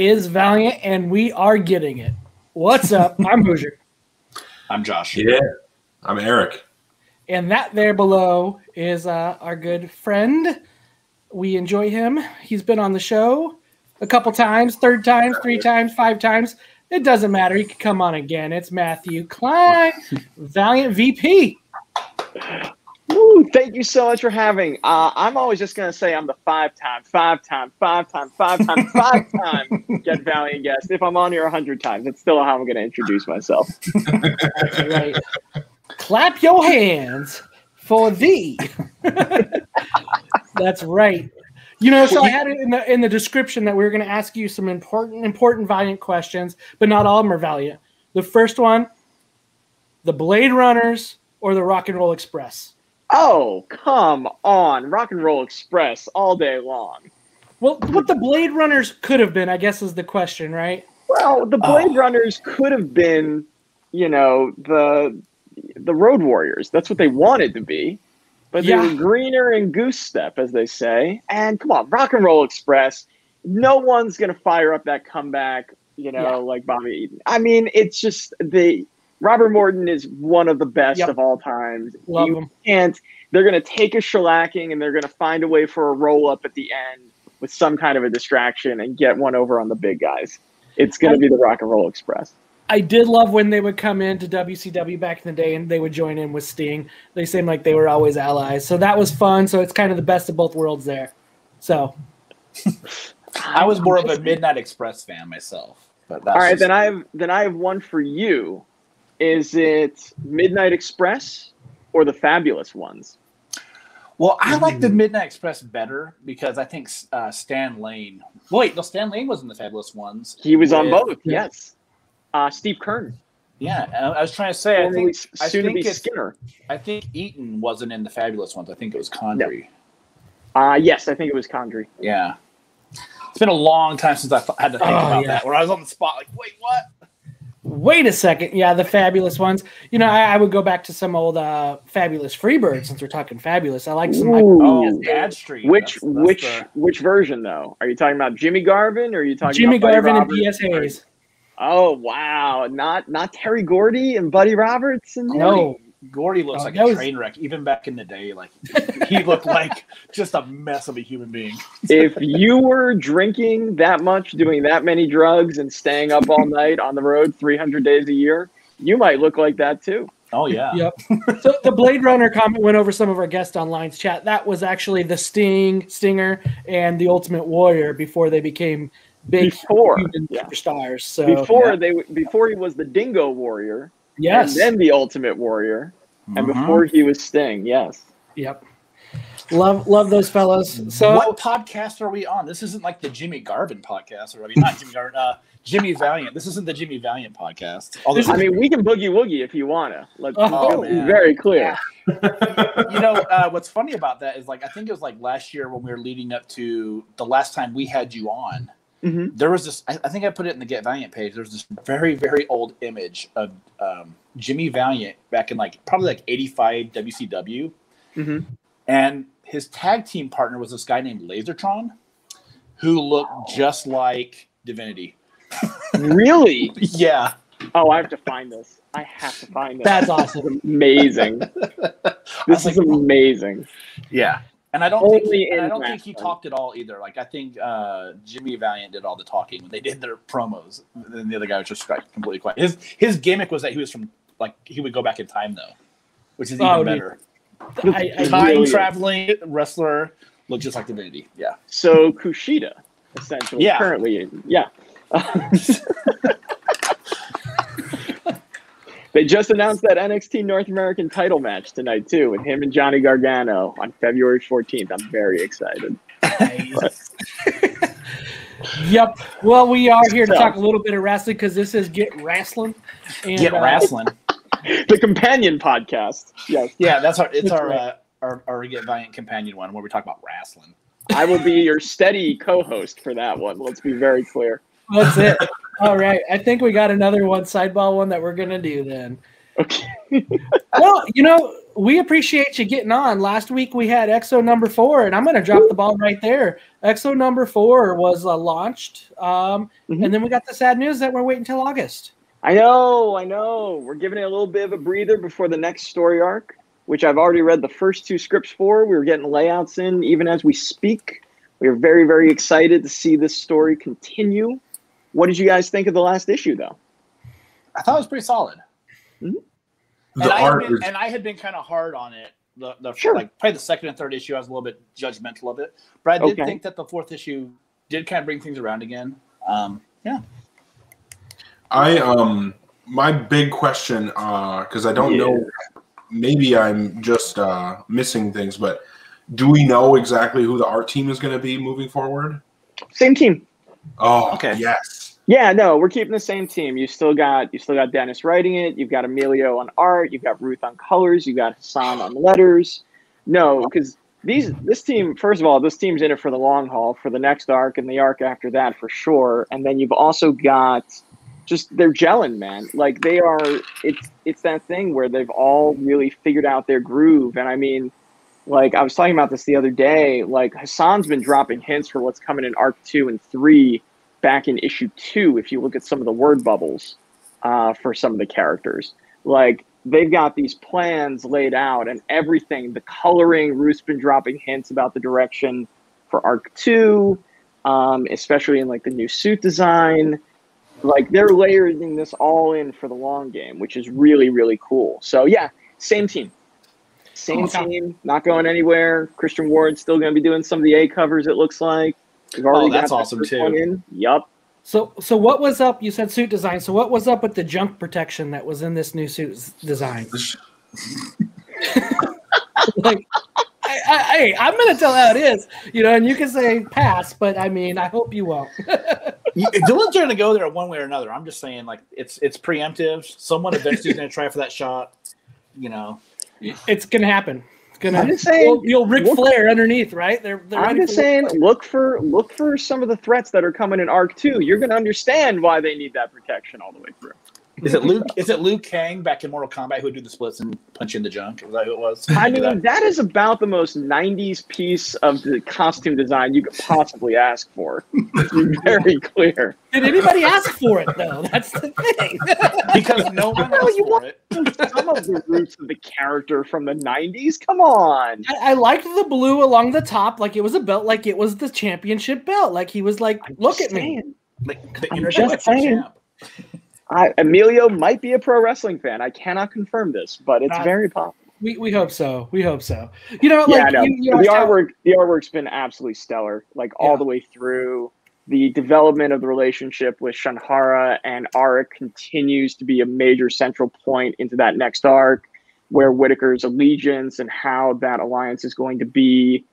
is Valiant, and we are getting it. What's up? I'm Hoosier. I'm Josh. Yeah, I'm Eric. And that there below is uh, our good friend. We enjoy him. He's been on the show a couple times, third times, three times, five times. It doesn't matter. He could come on again. It's Matthew Klein, Valiant VP. Woo, thank you so much for having. Uh, I'm always just gonna say I'm the five time, five time, five time, five time, five time get Valiant guest. If I'm on here a hundred times, it's still how I'm gonna introduce myself. That's right. Clap your hands for thee. That's right. You know, so I had it in the in the description that we were going to ask you some important important Valiant questions, but not all of them are Valiant. The first one, the Blade Runners or the Rock and Roll Express. Oh, come on, Rock and Roll Express all day long. Well, what the Blade Runners could have been, I guess, is the question, right? Well, the oh. Blade Runners could have been, you know, the the Road Warriors. That's what they wanted to be. But they Yeah. were greener and goose step, as they say. And come on, Rock and Roll Express. No one's gonna fire up that comeback, you know, Yeah. like Bobby Eaton. I mean, it's just the Robert Morton is one of the best Yep. of all times. Love you him. can't. They're gonna take a shellacking and they're gonna find a way for a roll up at the end with some kind of a distraction and get one over on the big guys. It's gonna be the Rock and Roll Express. I did love when they would come into WCW back in the day and they would join in with Sting. They seemed like they were always allies. So that was fun. So it's kind of the best of both worlds there. So I was more of a Midnight Express fan myself. But that's All right, then I have then I have one for you. Is it Midnight Express or the Fabulous Ones? Well, I like the Midnight Express better because I think uh, Stan Lane. Wait, no, Stan Lane was in the Fabulous Ones. He was on both. Yes. Uh, Steve Keirn, Yeah, I I was trying to say. I formerly think I soon to think be it's, Skinner. I think Eaton wasn't in the Fabulous Ones. I think it was Condrey. Uh, yes, I think it was Condrey. Yeah. It's been a long time since I had to think Oh, about yeah. that. Where I was on the spot, like, wait, what? Wait a second. Yeah, the fabulous ones. You know, I, I would go back to some old uh, fabulous Freebird since we're talking fabulous. I like some. Ooh. Oh, Bad Street. Which That's- that's which the- which version though? Are you talking about Jimmy Garvin or are you talking Jimmy about Buddy Garvin and Roberts? P.S. Hayes. Oh wow, not not Terry Gordy and Buddy Roberts and No. Gordy looks Oh, like a was- train wreck. Even back in the day, like he looked like just a mess of a human being. if you were drinking that much, doing that many drugs, and staying up all night on the road 300 days a year, you might look like that too. Oh yeah. Yep. so the Blade Runner comment went over some of our guests online's chat. That was actually the Sting, Stinger, and the Ultimate Warrior before they became big Before, human yeah. superstars. So Before they, before he was the Dingo Warrior, yes, and then the Ultimate Warrior, and Mhm. before he was Sting. Yes. yep. Love love those fellows. So what podcast are we on? This isn't like the Jimmy Garvin podcast, or I mean, not Jimmy Garvin, uh, Jimmy Valiant. This isn't the Jimmy Valiant podcast. Although, I mean, we can boogie woogie if you wanna. Let's Oh, be very clear. you know, uh, what's funny about that is like I think it was like last year when we were leading up to the last time we had you on. Mhm. There was this. I, I think I put it in the Get Valiant page. There's this very, very old image of um, Jimmy Valiant back in like probably like '85 WCW, Mhm. and his tag team partner was this guy named Lasertron, who looked just like Divinity. Really? Yeah, Oh, I have to find this. I have to find this. that's awesome. amazing. This is amazing. yeah. And I don't Only think he, and I don't think he talked at all either. Like I think uh, Jimmy Valiant did all the talking when they did their promos. Then the other guy was just like completely quiet. His his gimmick was that he was from like he would go back in time though, which is even Oh, dude. better. I, I, Time really is. traveling wrestler looked just like Divinity. Yeah. So Kushida, essentially, Yeah. currently, yeah. they just announced that NXT North American title match tonight too, with him and Johnny Gargano on February 14th. I'm very excited. yep. Well, we are here to talk a little bit of wrestling because this is Get Wrestling. And, Get uh, wrestling. The companion podcast. Yes, Yeah, that's our it's That's our, right. uh, our our Get Valiant companion one where we talk about wrestling. I will be your steady co-host for that one. Let's be very clear. That's it. All right. I think we got another one sideball one that we're gonna do then. Okay. Well, you know, we appreciate you getting on. Last week we had XO number four, and I'm going to drop the ball right there. XO number four was uh, launched, um, Mhm. and then we got the sad news that we're waiting until August. I know, I know. We're giving it a little bit of a breather before the next story arc, which I've already read the first two scripts for. We were getting layouts in even as we speak. We are very, very excited to see this story continue. What did you guys think of the last issue, though? I thought it was pretty solid. The and, I had art been, is and I had been kind of hard on it. The, the Sure. like probably the second and third issue, I was a little bit judgmental of it, but I did Okay. think that the fourth issue did kind of bring things around again. Um, yeah, I um my big question because I don't know maybe I'm just uh, missing things, but do we know exactly who the art team is going to be moving forward? Same team. Oh, Okay. yes. Yeah, no, we're keeping the same team. You still got you still got Dennis writing it. You've got Emilio on art. You've got Ruth on colors. You got Hassan on letters. No, because these this team. First of all, this team's in it for the long haul for the next arc and the arc after that for sure. And then you've also got just they're gelling, man. Like they are. It's it's that thing where they've all really figured out their groove. And I mean, like I was talking about this the other day. Like Hassan's been dropping hints for what's coming in arc two and three back in issue two, if you look at some of the word bubbles uh, for some of the characters, like they've got these plans laid out and everything. The coloring, Ruth's been dropping hints about the direction for arc two, um, especially in like the new suit design. Like they're layering this all in for the long game, which is really really cool. So yeah, same team. Same Awesome. team, not going anywhere. Christian Ward's still going to be doing some of the A covers. It looks like. We've oh, already Oh, that's got awesome, too. one in. Yup. So, so what was up? You said suit design. So, what was up with the junk protection that was in this new suit design? like, I, I, I, I'm going to tell how it is, you know, and you can say pass, but I mean, I hope you won't. You- Dylan's going to go there one way or another. I'm just saying, like it's it's preemptive. Someone eventually is going to try for that shot. You know, it's going to happen. It's going I'm just saying, You'll, you'll Ric Flair underneath, right? They're. they're I'm just saying, look for look for some of the threats that are coming in Arc Two. You're going to understand why they need that protection all the way through. Is it Luke? is it Liu Kang back in Mortal Kombat who would do the splits and punch in the junk? Is that who it was? I Do mean, that is about the most '90s piece of the costume design you could possibly ask for. To be very clear. Did anybody ask for it though? That's the thing. because no one Well, asked you for want- it. Some of the roots of the character from the '90s. Come on. I, I liked the blue along the top, like it was a belt, like it was the championship belt. Like he was like, "Look at me." Like, the I'm just saying. I, Emilio might be a pro wrestling fan. I cannot confirm this, but it's Uh, very possible. We, we hope so. We hope so. You know, yeah, like no. you, you the artwork, the artwork's been absolutely stellar, like all Yeah. the way through. The development of the relationship with Shanhara and Aric continues to be a major central point into that next arc, where Whitaker's allegiance and how that alliance is going to be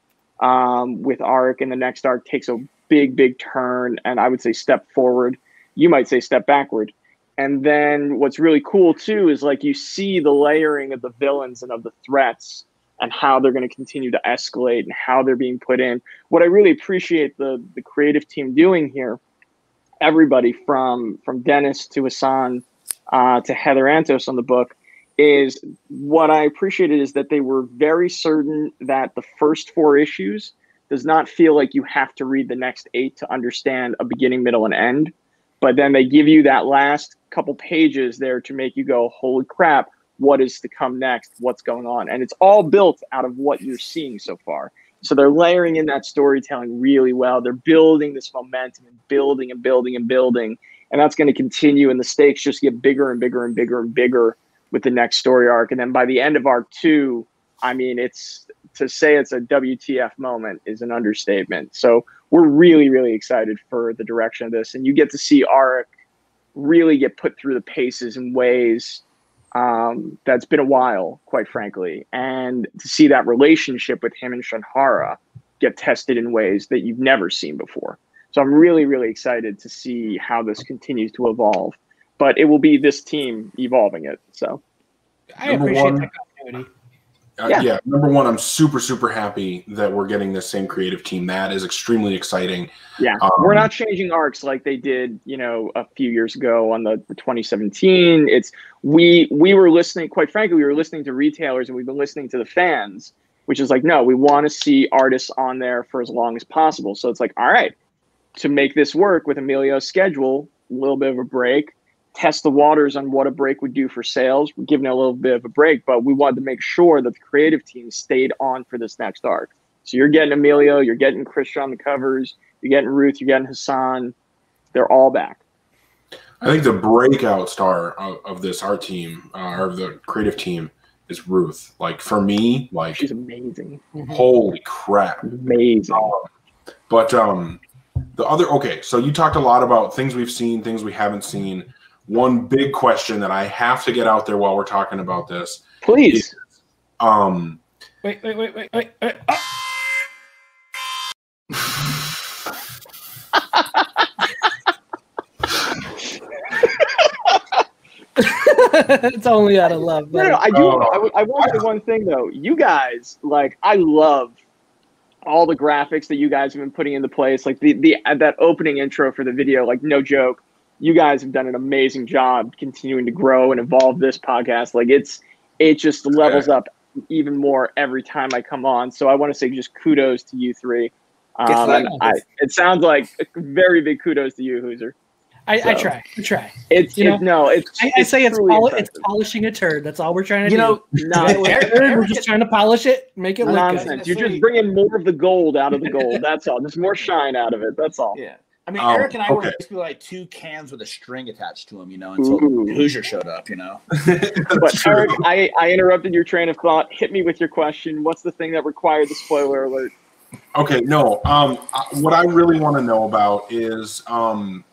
um, with Aric in the next arc takes a big, big turn, and I would say step forward. You might say step backward. And then what's really cool too is like you see the layering of the villains and of the threats and how they're going to continue to escalate and how they're being put in. What I really appreciate the the creative team doing here, everybody from from Dennis to Hassan uh, to Heather Antos on the book, is what I appreciated is that they were very certain that the first four issues does not feel like you have to read the next eight to understand a beginning, middle, and end. But then they give you that last couple pages there to make you go, holy crap, what is to come next? What's going on? And it's all built out of what you're seeing so far. So they're layering in that storytelling really well. They're building this momentum and building and building and building. And that's going to continue. And the stakes just get bigger and bigger and bigger and bigger with the next story arc. And then by the end of arc two, I mean, it's to say it's a WTF moment is an understatement. So we're really, really excited for the direction of this. And you get to see Aric really get put through the paces in ways um, that's been a while, quite frankly. And to see that relationship with him and Shanhara get tested in ways that you've never seen before. So I'm really, really excited to see how this continues to evolve. But it will be this team evolving it. So I appreciate one. that continuity. Uh, Yeah. yeah. Number one, I'm super super happy that we're getting the same creative team. That is extremely exciting. Yeah, Um, we're not changing arcs like they did, you know, a few years ago on the, the 2017. It's we we were listening. Quite frankly, we were listening to retailers, and we've been listening to the fans, which is like, no, we want to see artists on there for as long as possible. So it's like, all right, to make this work with Emilio's schedule, a little bit of a break, test the waters on what a break would do for sales. We're giving it a little bit of a break, but we wanted to make sure that the creative team stayed on for this next arc. So you're getting Emilio, you're getting Christian on the covers, you're getting Ruth, you're getting Hassan. They're all back. I think the breakout star of, of this art team, uh, or the creative team, is Ruth. Like for me, like She's amazing. holy crap. Amazing. But um, the other okay, so you talked a lot about things we've seen, things we haven't seen. One big question that I have to get out there while we're talking about this, Please. um, Wait, wait, wait, wait, wait. wait. Ah! it's only out of love. No, no, no, I do. Oh. I, w- I want to say one thing though. You guys, like, I love all the graphics that you guys have been putting into place. Like the the that opening intro for the video. Like, no joke. You guys have done an amazing job continuing to grow and evolve this podcast. Like, it's it just levels up even more every time I come on. So I want to say just kudos to you three. Um, like- and I, it sounds like a very big kudos to you, Hooser. I, I try. I try. It's You it, no, it's I, I say it's poli- it's polishing a turd. That's all we're trying to You do. know, No, Eric- We're Eric- just trying to polish it, make it look nonsense. good. You're just bringing more of the gold out of the gold. That's all. Just more shine out of it. That's all. Yeah. I mean, Um, Eric and I were basically like two cans with a string attached to them, you know, until Ooh. Hoosier showed up, you know. But True. Eric, I, I interrupted your train of thought. Hit me with your question. What's the thing that required the spoiler alert? Okay, no. Um, I- what I really want to know about is um,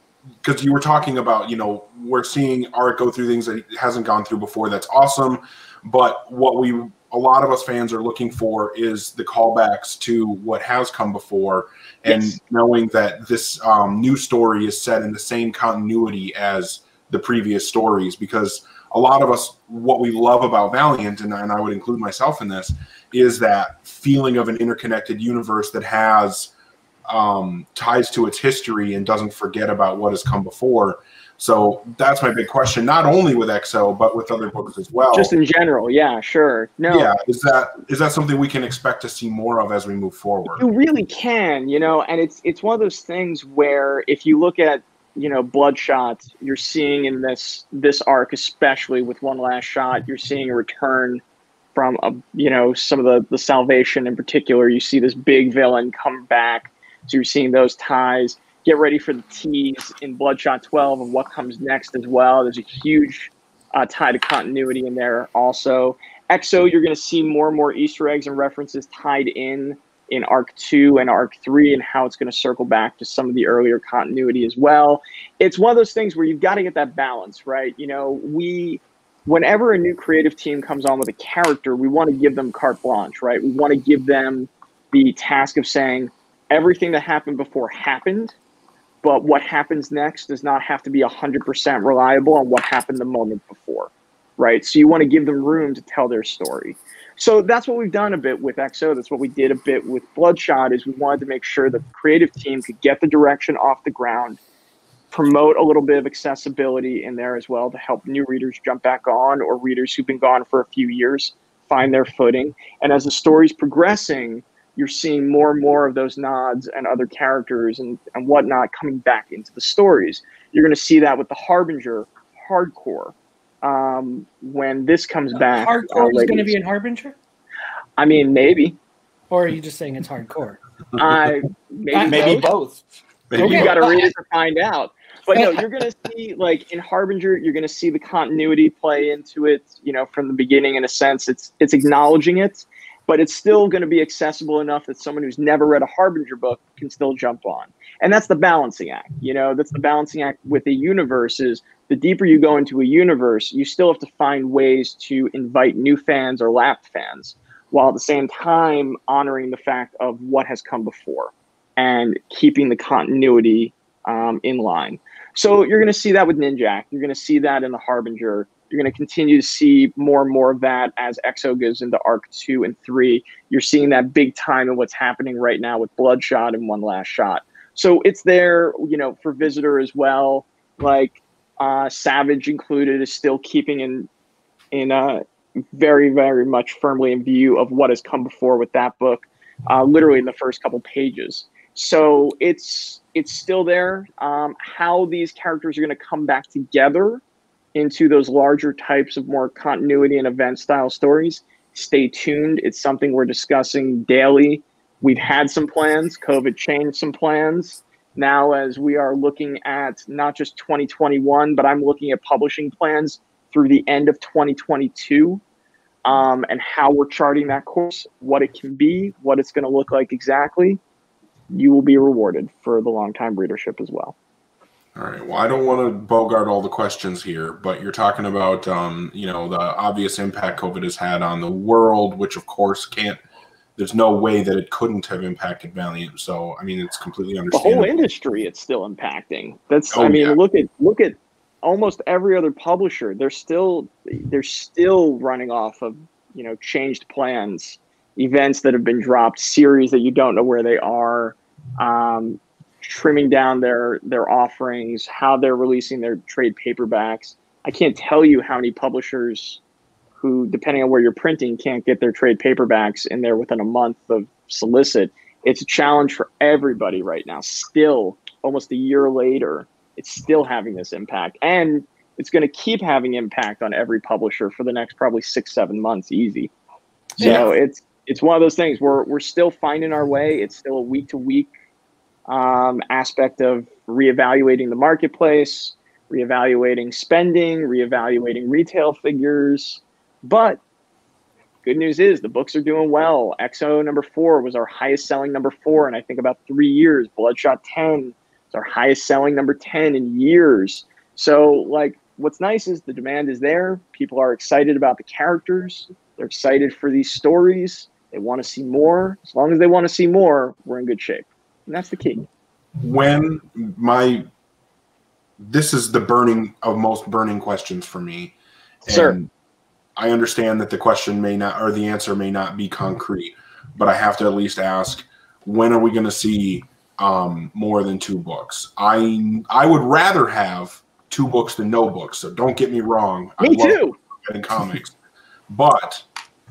because you were talking about, you know, we're seeing art go through things that it hasn't gone through before. That's awesome. But what we, a lot of us fans are looking for is the callbacks to what has come before, and Yes. knowing that this um, new story is set in the same continuity as the previous stories. Because a lot of us, what we love about Valiant, and, and I would include myself in this, is that feeling of an interconnected universe that has um, ties to its history and doesn't forget about what has come before. So that's my big question, not only with XO but with other books as well. Just in general, yeah, sure. No, yeah, is that is that something we can expect to see more of as we move forward? you really can, you know, and it's it's one of those things where if you look at you know Bloodshot, you're seeing in this this arc, especially with one last shot, you're seeing a return from a you know some of the the Salvation in particular. You see this big villain come back, so you're seeing those ties. Get ready for the tease in Bloodshot 12 and what comes next as well. There's a huge uh, tie to continuity in there also. XO, you're going to see more and more Easter eggs and references tied in in Arc 2 and Arc 3 and how it's going to circle back to some of the earlier continuity as well. It's one of those things where you've got to get that balance, right? You know, we, whenever a new creative team comes on with a character, we want to give them carte blanche, right? We want to give them the task of saying everything that happened before happened, but what happens next does not have to be 100% reliable on what happened the moment before, right? So you want to give them room to tell their story. So that's what we've done a bit with XO. That's what we did a bit with Bloodshot is we wanted to make sure the creative team could get the direction off the ground, promote a little bit of accessibility in there as well to help new readers jump back on or readers who've been gone for a few years find their footing. And as the story's progressing, you're seeing more and more of those nods and other characters and, and whatnot coming back into the stories. You're going to see that with the Harbinger hardcore um, when this comes back. uh, Hardcore is going to be in Harbinger, I mean, maybe. or are you just saying it's hardcore? I maybe, Maybe both. both. Maybe Okay. You got to read it to find out. But no, you're going to see like in Harbinger, you're going to see the continuity play into it. You know, from the beginning, in a sense, it's it's acknowledging it, but it's still going to be accessible enough that someone who's never read a Harbinger book can still jump on. And that's the balancing act. You know, that's the balancing act with the universe. Is the deeper you go into a universe, you still have to find ways to invite new fans or lapped fans, while at the same time honoring the fact of what has come before and keeping the continuity um, in line. So you're going to see that with Ninjak. You're going to see that in the Harbinger. You're going to continue to see more and more of that as XO goes into arc two and three. You're seeing that big time in what's happening right now with Bloodshot and One Last Shot. So it's there, you know, for Visitor as well. Like uh, Savage included is still keeping in in uh, very very much firmly in view of what has come before with that book, uh, literally in the first couple pages. So it's it's still there. Um, how these characters are going to come back together into those larger types of more continuity and event style stories. Stay tuned. It's something we're discussing daily. We've had some plans. COVID changed some plans. Now, as we are looking at not just 2021, but I'm looking at publishing plans through the end of 2022 um, and how we're charting that course, what it can be, what it's going to look like exactly. You will be rewarded for the long time readership as well. All right. Well, I don't want to bogart all the questions here, but you're talking about, um, you know, the obvious impact COVID has had on the world, which of course can't. There's no way that it couldn't have impacted Valiant. So, I mean, it's completely understandable. The whole industry, it's still impacting. That's, Oh, I mean, yeah. look at look at almost every other publisher. They're still they're still running off of you know changed plans, events that have been dropped, series that you don't know where they are. Um, trimming down their their offerings, how they're releasing their trade paperbacks. I can't tell you how many publishers who, depending on where you're printing, can't get their trade paperbacks in there within a month of solicit. It's a challenge for everybody right now. Still, almost a year later, it's still having this impact, and it's going to keep having impact on every publisher for the next probably six, seven months, easy. So it's it's one of those things. We're we're still finding our way. It's still a week to week um, aspect of reevaluating the marketplace, reevaluating spending, reevaluating retail figures. But good news is the books are doing well. XO number four was our highest selling number four in I think about three years. Bloodshot 10 is our highest selling number 10 in years. So, like, what's nice is the demand is there. People are excited about the characters, they're excited for these stories. They want to see more. As long as they want to see more, we're in good shape. And that's the key. when my this is the burning of most burning questions for me Sir. i understand that the question may not or the answer may not be concrete but i have to at least ask when are we going to see um, more than two books i i would rather have two books than no books so don't get me wrong I Me love too. in comics but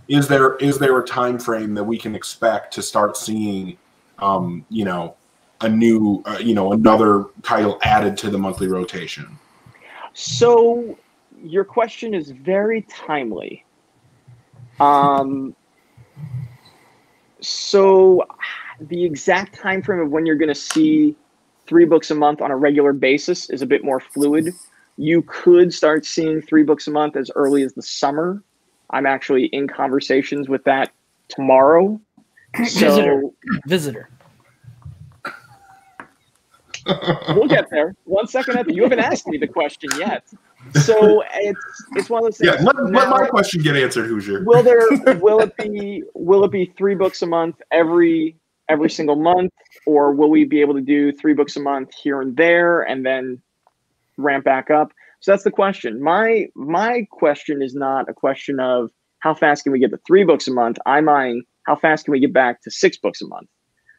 is there is there a time frame that we can expect to start seeing um, you know a new uh, you know another title added to the monthly rotation So your question is very timely. Um, so the exact time frame of when you're going to see three books a month on a regular basis is a bit more fluid. You could start seeing three books a month as early as the summer. I'm actually in conversations with that tomorrow. Visitor. So Visitor. we'll get there. One second after you haven't asked me the question yet. So it's it's one of those things. yeah let, let my question get answered hoosier will there will it be will it be three books a month every every single month or will we be able to do three books a month here and there and then ramp back up so that's the question my my question is not a question of how fast can we get to three books a month i'm eyeing how fast can we get back to six books a month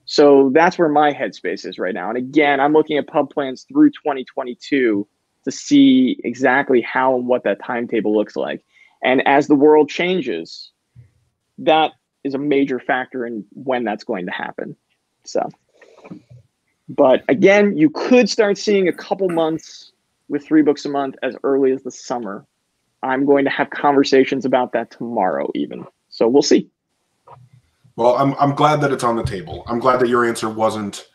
so that's where my headspace is right now and again i'm looking at pub plans through 2022 to see exactly how and what that timetable looks like and as the world changes, that is a major factor in when that's going to happen. So, but again, you could start seeing a couple months with three books a month as early as the summer. I'm going to have conversations about that tomorrow, even. So we'll see. Well I'm, I'm glad that it's on the table i'm glad that your answer wasn't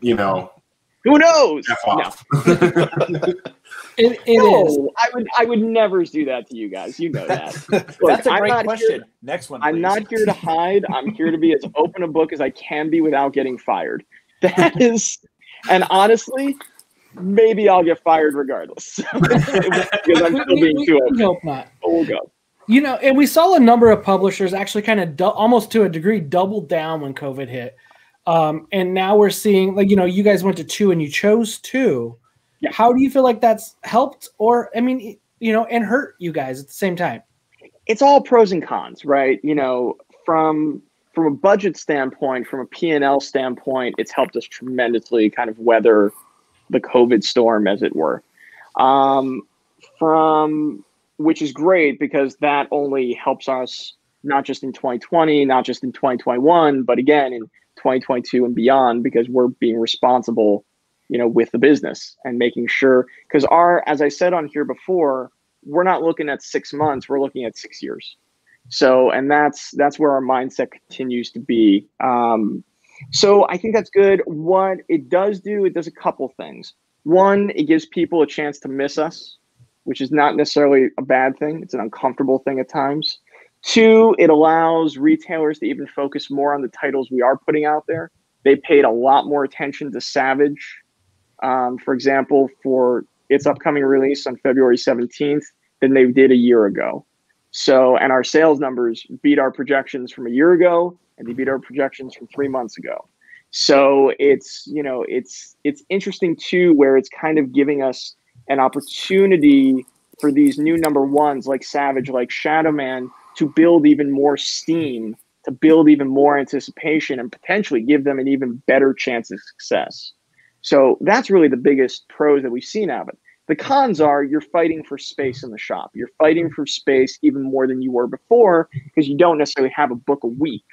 you know Who knows? F No. It, it no, is. I would I would never do that to you guys. You know that. Look, That's a I'm great question. here- Next one. I'm not here to hide. I'm here to be as open a book as I can be without getting fired. That is, and honestly, maybe I'll get fired regardless because I'm still we- being we- too we open. hope not. But we'll go. You know, and we saw a number of publishers actually kind of almost to a degree double down when COVID hit. Um, and now we're seeing, like, you know, you guys went to two and you chose two. Yeah. How do you feel like that's helped? Or, I mean, you know, and hurt you guys at the same time? it's all pros and cons, right? You know, from from a budget standpoint, from a P&L standpoint, it's helped us tremendously kind of weather the COVID storm, as it were. Um, from which is great because that only helps us not just in 2020, not just in 2021, but again in 2022 and beyond because we're being responsible, you know, with the business and making sure because our, as I said on here before, we're not looking at six months we're looking at six years. So and that's that's where our mindset continues to be. Um, so i think that's good. What it does do it does a couple things. One it gives people a chance to miss us which is not necessarily a bad thing it's an uncomfortable thing at times two it allows retailers to even focus more on the titles we are putting out there they paid a lot more attention to savage um, for example for its upcoming release on February 17th than they did a year ago. So, and our sales numbers beat our projections from a year ago, and they beat our projections from three months ago. So it's you know it's it's interesting too, where it's kind of giving us an opportunity for these new number ones like Savage, like Shadowman, to build even more steam, to build even more anticipation, and potentially give them an even better chance of success. So that's really the biggest pros that we've seen of it. The cons are you're fighting for space in the shop. You're fighting for space even more than you were before because you don't necessarily have a book a week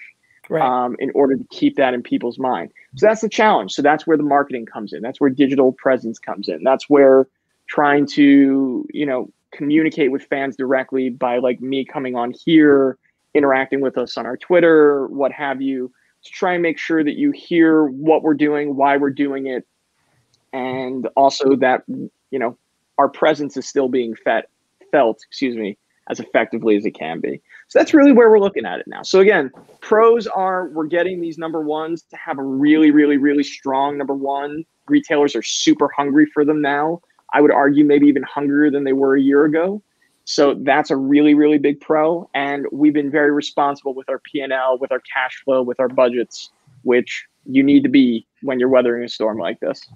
right. um, in order to keep that in people's mind. So that's the challenge. So that's where the marketing comes in. That's where digital presence comes in. That's where trying to, you know, communicate with fans directly by like me coming on here, interacting with us on our Twitter, what have you, to try and make sure that you hear what we're doing, why we're doing it, and also that you know our presence is still being fed, felt, excuse me, as effectively as it can be. So that's really where we're looking at it now. So again, pros are we're getting these number ones to have a really, really, really strong number one. Retailers are super hungry for them now. I would argue maybe even hungrier than they were a year ago. So that's a really, really big pro. And we've been very responsible with our P&L, with our cash flow, with our budgets, which you need to be when you're weathering a storm like this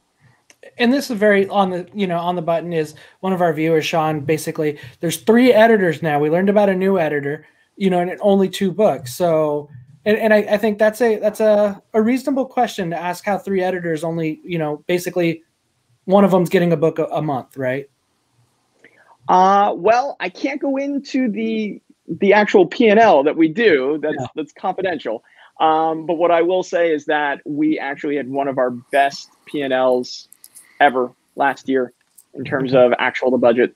and this is very on the you know on the button is one of our viewers sean basically there's three editors now we learned about a new editor you know and only two books so and, and I, I think that's a that's a, a reasonable question to ask how three editors only you know basically one of them's getting a book a, a month right uh well i can't go into the the actual p&l that we do that's yeah. that's confidential um, but what i will say is that we actually had one of our best p&l's ever last year in terms of actual the budget.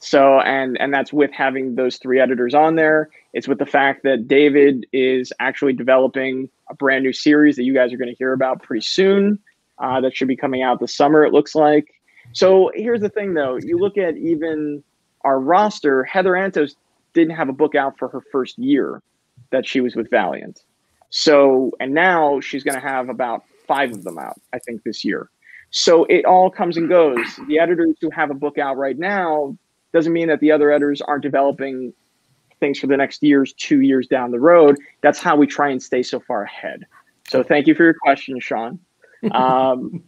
So and and that's with having those three editors on there. It's with the fact that David is actually developing a brand new series that you guys are going to hear about pretty soon. Uh, that should be coming out this summer. It looks like. So here's the thing, though. You look at even our roster. Heather Antos didn't have a book out for her first year that she was with Valiant. So and now she's going to have about five of them out. I think this year. So it all comes and goes. The editors who have a book out right now doesn't mean that the other editors aren't developing things for the next years, two years down the road. That's how we try and stay so far ahead. So thank you for your question, Sean. Um,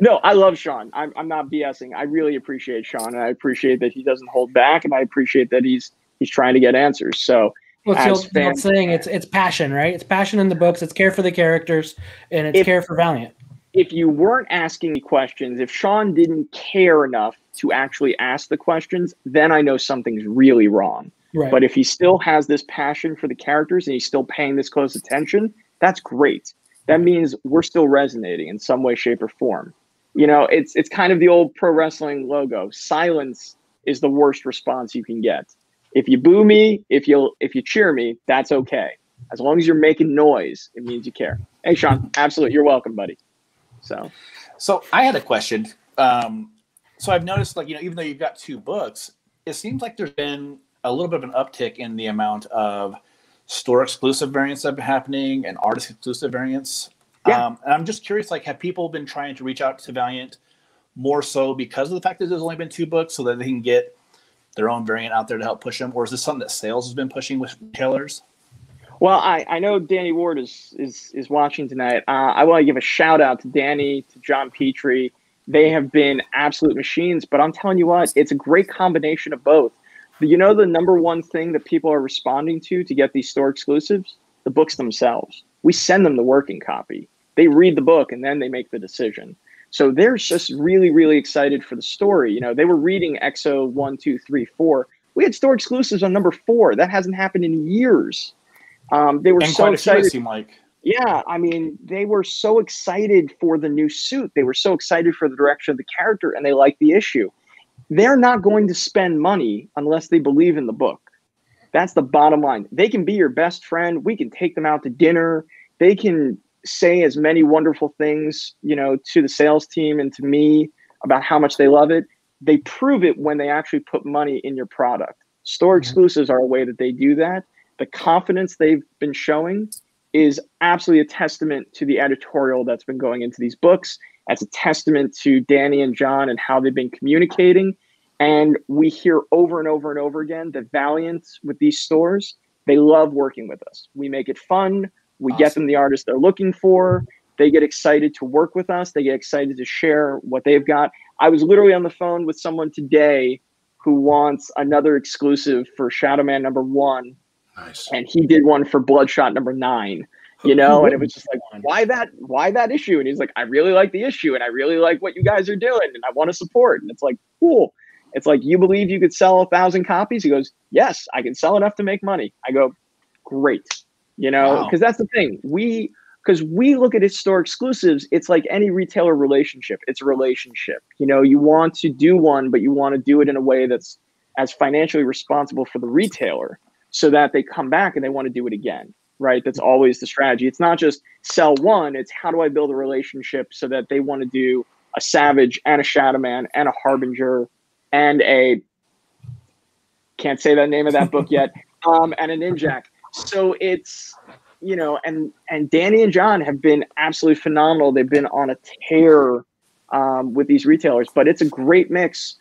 no, I love Sean. I'm, I'm not BSing. I really appreciate Sean, and I appreciate that he doesn't hold back, and I appreciate that he's he's trying to get answers. So. Well, it's the old saying it's it's passion, right? It's passion in the books. It's care for the characters, and it's if, care for Valiant if you weren't asking me questions, if Sean didn't care enough to actually ask the questions, then I know something's really wrong. Right. But if he still has this passion for the characters and he's still paying this close attention, that's great. That means we're still resonating in some way, shape, or form. You know, it's it's kind of the old pro wrestling logo. Silence is the worst response you can get. If you boo me, if you if you cheer me, that's okay. As long as you're making noise, it means you care. Hey, Sean, absolutely, you're welcome, buddy. So, so I had a question. Um, so I've noticed, like you know, even though you've got two books, it seems like there's been a little bit of an uptick in the amount of store exclusive variants that have been happening and artist exclusive variants. Yeah. Um, and I'm just curious, like, have people been trying to reach out to Valiant more so because of the fact that there's only been two books, so that they can get their own variant out there to help push them, or is this something that sales has been pushing with retailers? Well, I, I know Danny Ward is is is watching tonight. Uh, I want to give a shout out to Danny, to John Petrie, They have been absolute machines, but I'm telling you what, it's a great combination of both. You know, the number one thing that people are responding to to get these store exclusives? The books themselves. We send them the working copy. They read the book and then they make the decision. So they're just really, really excited for the story. You know, they were reading XO one, two, three, four. We had store exclusives on number four. That hasn't happened in years. Um, they were and so quite few, excited. it like. Yeah, I mean, they were so excited for the new suit. They were so excited for the direction of the character and they liked the issue. They're not going to spend money unless they believe in the book. That's the bottom line. They can be your best friend. We can take them out to dinner. They can say as many wonderful things, you know, to the sales team and to me about how much they love it. They prove it when they actually put money in your product. Store mm-hmm. exclusives are a way that they do that. The confidence they've been showing is absolutely a testament to the editorial that's been going into these books. That's a testament to Danny and John and how they've been communicating. And we hear over and over and over again that Valiant with these stores, they love working with us. We make it fun. We get them the artists they're looking for. They get excited to work with us. They get excited to share what they've got. I was literally on the phone with someone today who wants another exclusive for Shadow Man number one Nice. and he did one for Bloodshot number nine. You know, and it was just like, why that? Why that issue? And he's like, I really like the issue, and I really like what you guys are doing, and I want to support. And it's like, cool. It's like you believe you could sell a thousand copies. He goes, yes, I can sell enough to make money. I go, great. You know, Wow. because that's the thing. We because we look at its store exclusives, it's like any retailer relationship. It's a relationship. You know, you want to do one, but you want to do it in a way that's as financially responsible for the retailer so that they come back and they want to do it again right that's always the strategy. It's not just sell one it's how do i build a relationship so that they want to do a savage and a shadow man and a harbinger and a can't say the name of that book yet um, and a ninjak. So it's you know and and danny and john have been absolutely phenomenal. They've been on a tear um, with these retailers but it's a great mix.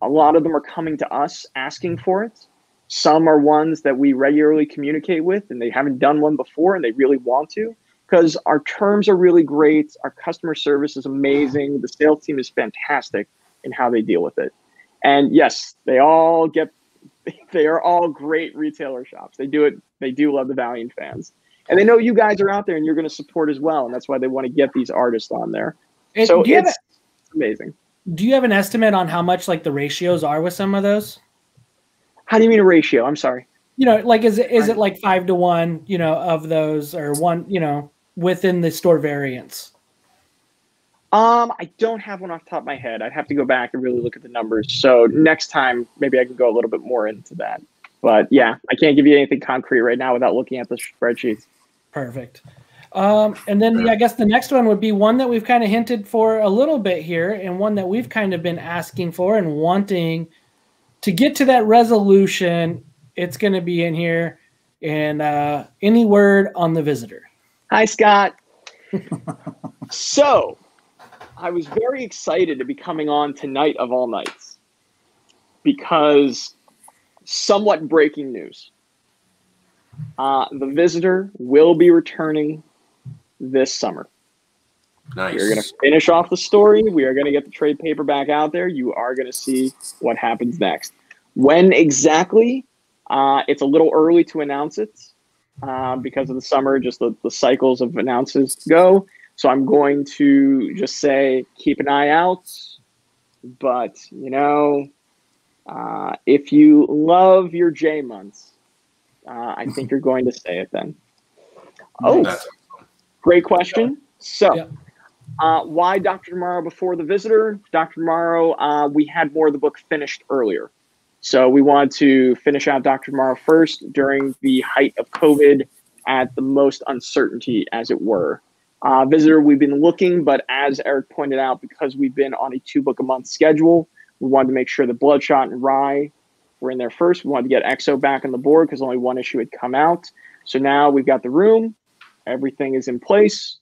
A lot of them are coming to us asking for it some are ones that we regularly communicate with and they haven't done one before and they really want to because our terms are really great. Our customer service is amazing. The sales team is fantastic in how they deal with it. And yes, they all get, they are all great retailer shops. They do it, they do love the Valiant fans. And they know you guys are out there and you're going to support as well. And that's why they want to get these artists on there. And so do you have it's amazing. Do you have an estimate on how much like the ratios are with some of those? How do you mean a ratio? I'm sorry. You know, like is it is it like five to one? You know, of those or one? You know, within the store variance. Um, I don't have one off the top of my head. I'd have to go back and really look at the numbers. So next time, maybe I can go a little bit more into that. But yeah, I can't give you anything concrete right now without looking at the spreadsheets. Perfect. Um, and then the, I guess the next one would be one that we've kind of hinted for a little bit here, and one that we've kind of been asking for and wanting to get to that resolution. It's going to be in here. And uh, any word on the visitor? Hi, Scott. so, I was very excited to be coming on tonight of all nights because somewhat breaking news. Uh, the visitor will be returning this summer. Nice. We're going to finish off the story. We are going to get the trade paperback out there. You are going to see what happens next. When exactly? Uh, it's a little early to announce it uh, because of the summer, just the, the cycles of announces go. So I'm going to just say keep an eye out. But, you know, uh, if you love your J months, uh, I think you're going to say it then. Oh, Great question. So, Yeah. Uh, why Dr. Tomorrow before the visitor? Dr. Tomorrow, uh, we had more of the book finished earlier. So, we wanted to finish out Dr. Tomorrow first during the height of COVID at the most uncertainty, as it were. Uh, visitor, we've been looking, but as Eric pointed out, because we've been on a two book a month schedule, we wanted to make sure that Bloodshot and Rye were in there first. We wanted to get XO back on the board because only one issue had come out. So now we've got the room, everything is in place.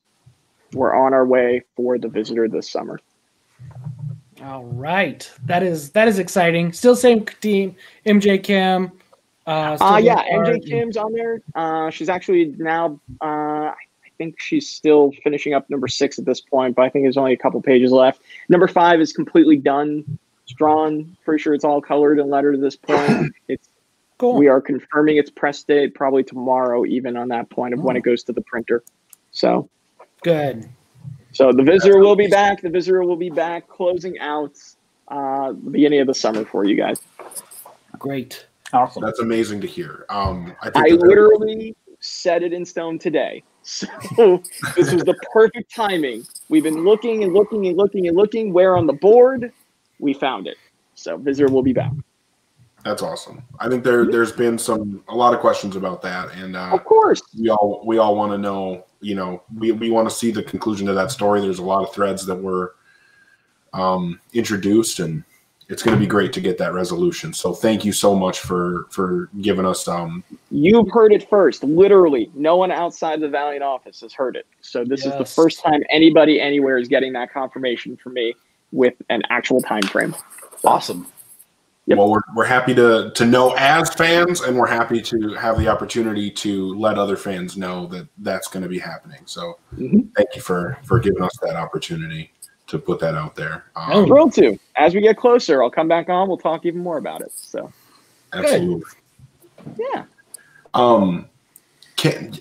We're on our way for the visitor this summer. All right, that is that is exciting. Still same team, MJ Kim. Uh, Uh, yeah. MJ Kim's on there. Uh, she's actually now, uh, I think she's still finishing up number six at this point, but I think there's only a couple pages left. Number five is completely done. It's drawn. Pretty sure it's all colored and lettered at this point. It's Cool. we are confirming its press date probably tomorrow, even on that point of when it goes to the printer. So Good. so the visitor will be back. The visitor will be back closing out uh, the beginning of the summer for you guys. Great. Awesome. That's amazing to hear. Um, I think I literally set it in stone today. So this was the perfect timing. We've been looking and looking and looking and looking. Where on the board? We found it. So visitor will be back. That's awesome. I think there there's been some a lot of questions about that, and uh, Of course. we all we all want to know. You know, we we want to see the conclusion to that story. There's a lot of threads that were um, introduced, and it's going to be great to get that resolution. So thank you so much for for giving us um, You've heard it first. Literally, no one outside the Valiant office has heard it. So this is the first time anybody anywhere is getting that confirmation from me with an actual time frame. Awesome. Yep. Well, we're, we're happy to to know as fans, and we're happy to have the opportunity to let other fans know that that's going to be happening. So, Mhm. thank you for for giving us that opportunity to put that out there. I'm Thrilled to. As we get closer, I'll come back on. We'll talk even more about it. So absolutely. yeah. Um, can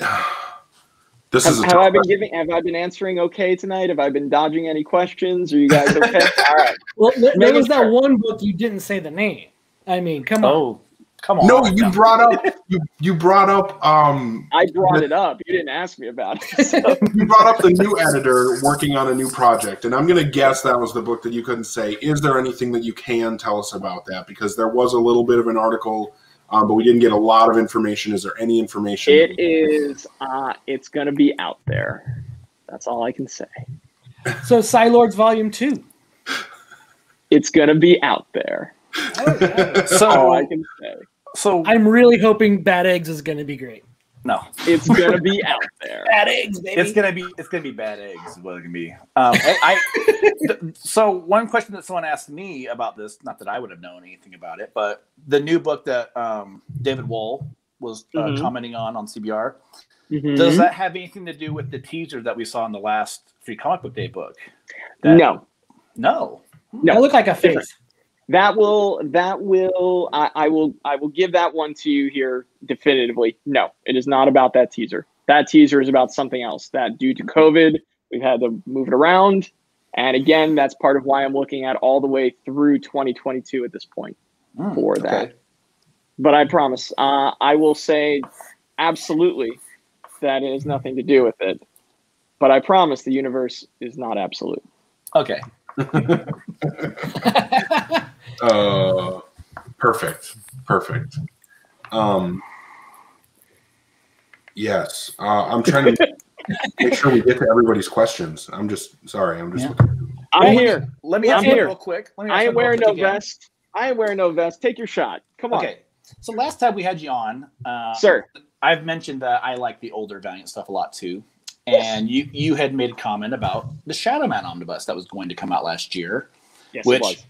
this Have, is a have I been question. giving? Have I been answering okay tonight? Have I been dodging any questions? Are you guys okay? All right. Well, there, there was that one book you didn't say the name. I mean, come on. Oh, come on. No, you brought up you you brought up um I brought it up. You didn't ask me about it. So. you brought up the new editor working on a new project, and I'm going to guess that was the book that you couldn't say. Is there anything that you can tell us about that? Because there was a little bit of an article, um, but we didn't get a lot of information. Is there any information? It is. Uh, it's gonna be out there. That's all I can say. So, Psi-Lords Volume 2. It's gonna be out there. That's all I can say. so I'm really hoping Bad Eggs is going to be great. No, It's gonna be out there. Bad Eggs, baby. it's gonna be it's gonna be bad eggs. What it can be. Um, I, I th- so one question that someone asked me about this, not that I would have known anything about it, but the new book that um, David Wall was uh, Mhm. commenting on on CBR. Mhm. Does that have anything to do with the teaser that we saw in the last Free Comic Book Day book? That- no. no. No. I look like a face. That will that will I, I will I will give that one to you here definitively. No, it is not about that teaser. That teaser is about something else. That due to COVID, we've had to move it around. And again, that's part of why I'm looking at all the way through 2022 at this point Mm, for okay. that. But I promise, uh, I will say absolutely that it has nothing to do with it. But I promise the universe is not absolute. Okay. Uh, perfect, perfect. Um, yes, uh, I'm trying to make sure we get to everybody's questions. I'm just sorry. I'm just Yeah. looking. I'm here. Let me I'm ask you here. real quick. Let me I ask you am wearing no again. vest. I am wearing no vest. Take your shot. Come on, Okay. So last time we had you on, uh, sir. I've mentioned that I like the older Valiant stuff a lot too. And you you had made a comment about the Shadow Man omnibus that was going to come out last year, Yes, which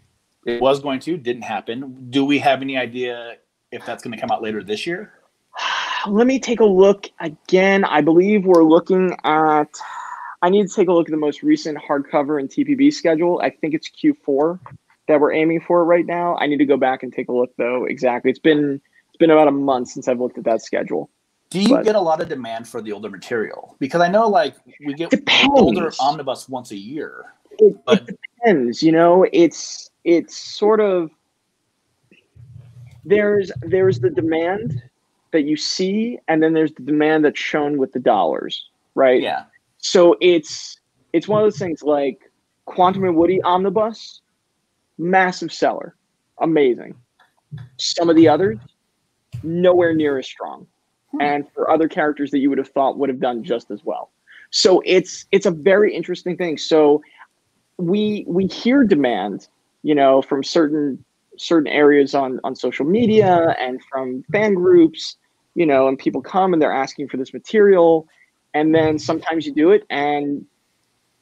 it was. going to, didn't happen. Do we have any idea if that's going to come out later this year? Let me take a look again. I believe we're looking at. I need to take a look at the most recent hardcover and TPB schedule. I think it's Q4 that we're aiming for right now. I need to go back and take a look though. Exactly. It's been it's been about a month since I've looked at that schedule. Do you But- get a lot of demand for the older material? Because I know like we get Depends. older omnibus once a year. It, But- it depends. You know, it's it's sort of there's there's the demand that you see, and then there's the demand that's shown with the dollars, right? Yeah. so it's it's one of those things like quantum and woody omnibus massive seller amazing some of the others nowhere near as strong Hmm. and for other characters that you would have thought would have done just as well so it's it's a very interesting thing so we we hear demand you know from certain certain areas on on social media and from fan groups you know and people come and they're asking for this material. And then sometimes you do it and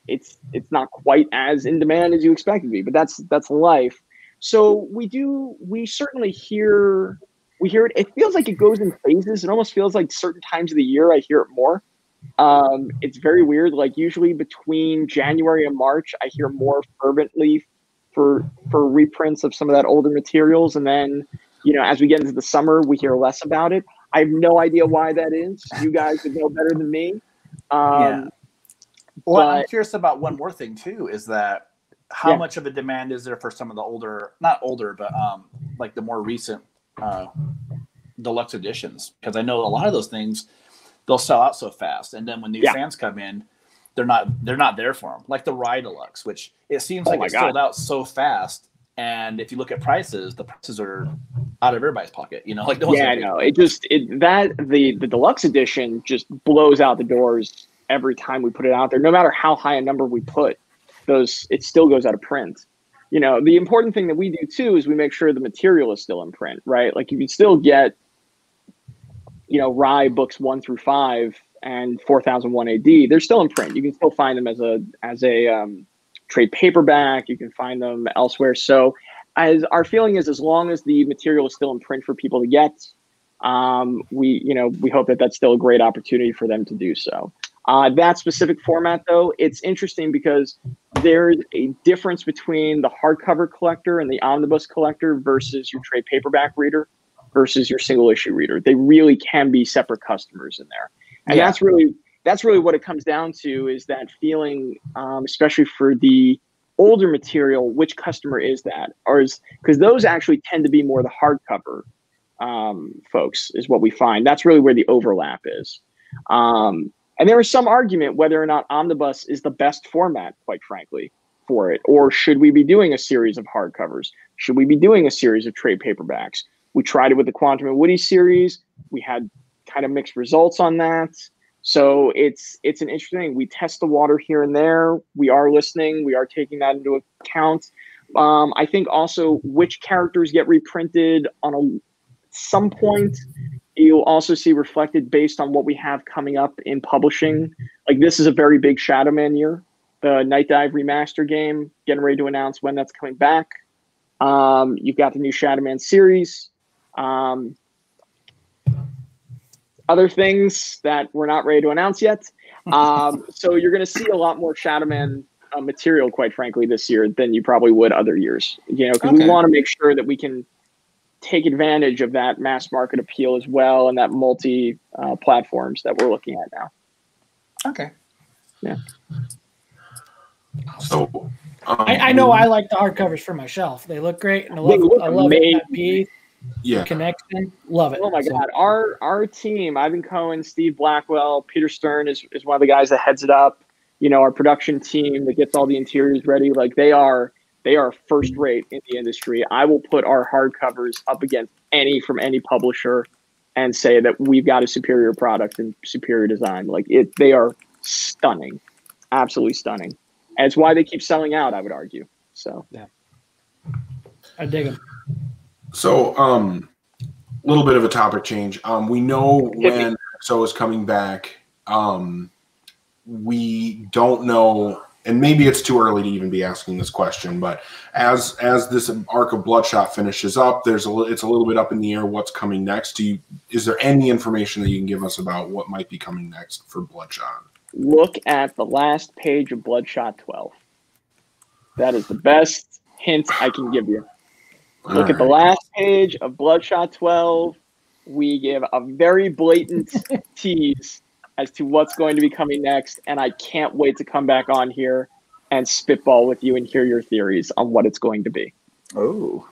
it's it's not quite as in demand as you expect it to be but that's that's life. So we do we certainly hear we hear it. It feels like it goes in phases. It almost feels like certain times of the year i hear it more. Um, it's very weird. Like usually between January and March, I hear more fervently for for reprints of some of that older materials, and then you know as we get into the summer, we hear less about it. I have no idea why that is. You guys would know better than me. Um, Yeah. Well, I'm curious about one more thing too. Is that how Yeah. much of a demand is there for some of the older, not older, but um, like the more recent uh, deluxe editions? Because I know a lot of those things they'll sell out so fast, and then when new Yeah. fans come in, they're not they're not there for them. Like the Rai Deluxe, which it seems Oh like it God. sold out so fast. And if you look at prices, the prices are out of everybody's pocket. You know, like no yeah, I know. It just it that the the deluxe edition just blows out the doors every time we put it out there. No matter how high a number we put, those it still goes out of print. You know, the important thing that we do too is we make sure the material is still in print, right? Like you can still get, you know, Rai books one through five and four thousand one AD. They're still in print. You can still find them as a as a um, trade paperback. You can find them elsewhere. So as our feeling is as long as the material is still in print for people to get um, we you know we hope that that's still a great opportunity for them to do so uh, that specific format though it's interesting because there's a difference between the hardcover collector and the omnibus collector versus your trade paperback reader versus your single issue reader they really can be separate customers in there and Yeah. that's really that's really what it comes down to is that feeling um, especially for the older material, which customer is that? Or is because those actually tend to be more the hardcover um, folks, is what we find. That's really where the overlap is. Um, and there is some argument whether or not omnibus is the best format, quite frankly, for it, or should we be doing a series of hardcovers? Should we be doing a series of trade paperbacks? We tried it with the Quantum and Woody series. We had kind of mixed results on that. So it's it's an interesting thing. We test the water here and there. We are listening. We are taking that into account. Um, I think also which characters get reprinted on a some point. You'll also see reflected based on what we have coming up in publishing. Like this is a very big Shadow Man year. The Nightdive remaster game getting ready to announce when that's coming back. Um, you've got the new Shadow Man series. Um, other things that we're not ready to announce yet. Um, so you're going to see a lot more Shadowman uh, material, quite frankly, this year than you probably would other years. You know, because Okay. we want to make sure that we can take advantage of that mass market appeal as well and that multi uh, platforms that we're looking at now. Okay. Yeah. So um, I, I know I like the hardcovers for my shelf. They look great, and I love, look I love amazing. that piece, yeah. connection. Love it. Oh my So, God, our our team, Ivan Cohen, Steve Blackwell, Peter Stern is is one of the guys that heads it up. You know, our production team that gets all the interiors ready. Like they are they are first rate in the industry. I will put our hardcovers up against any from any publisher and say that we've got a superior product and superior design. Like it they are stunning. Absolutely stunning. And it's why they keep selling out, I would argue. So yeah. I dig them. So, um, a little bit of a topic change. Um, we know when XO is coming back. Um, we don't know, and maybe it's too early to even be asking this question. But as as this arc of Bloodshot finishes up, there's a it's a little bit up in the air what's coming next. Do you is there any information that you can give us about what might be coming next for Bloodshot? look at the last page of Bloodshot 12. That is the best hint I can give you. Look at the last page of Bloodshot 12. We give a very blatant tease as to what's going to be coming next, and I can't wait to come back on here and spitball with you and hear your theories on what it's going to be. Oh,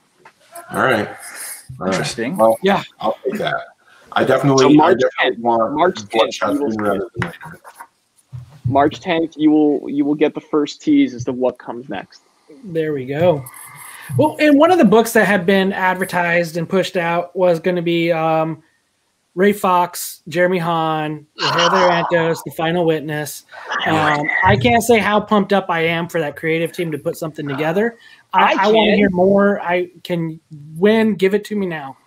All right. All right. interesting. Well, Yeah. I'll take that. I definitely, So I March definitely 10th. want March 10th, Bloodshot you will rather than later. March 10th, you will you will get the first tease as to what comes next. There we go. Well, and one of the books that had been advertised and pushed out was going to be um, Ray Fawkes, Jeremy Haun, Heather Antos, The Final Witness. Um, I can't say how pumped up I am for that creative team to put something together. I, I I, want to hear more. I can win. Give it to me now.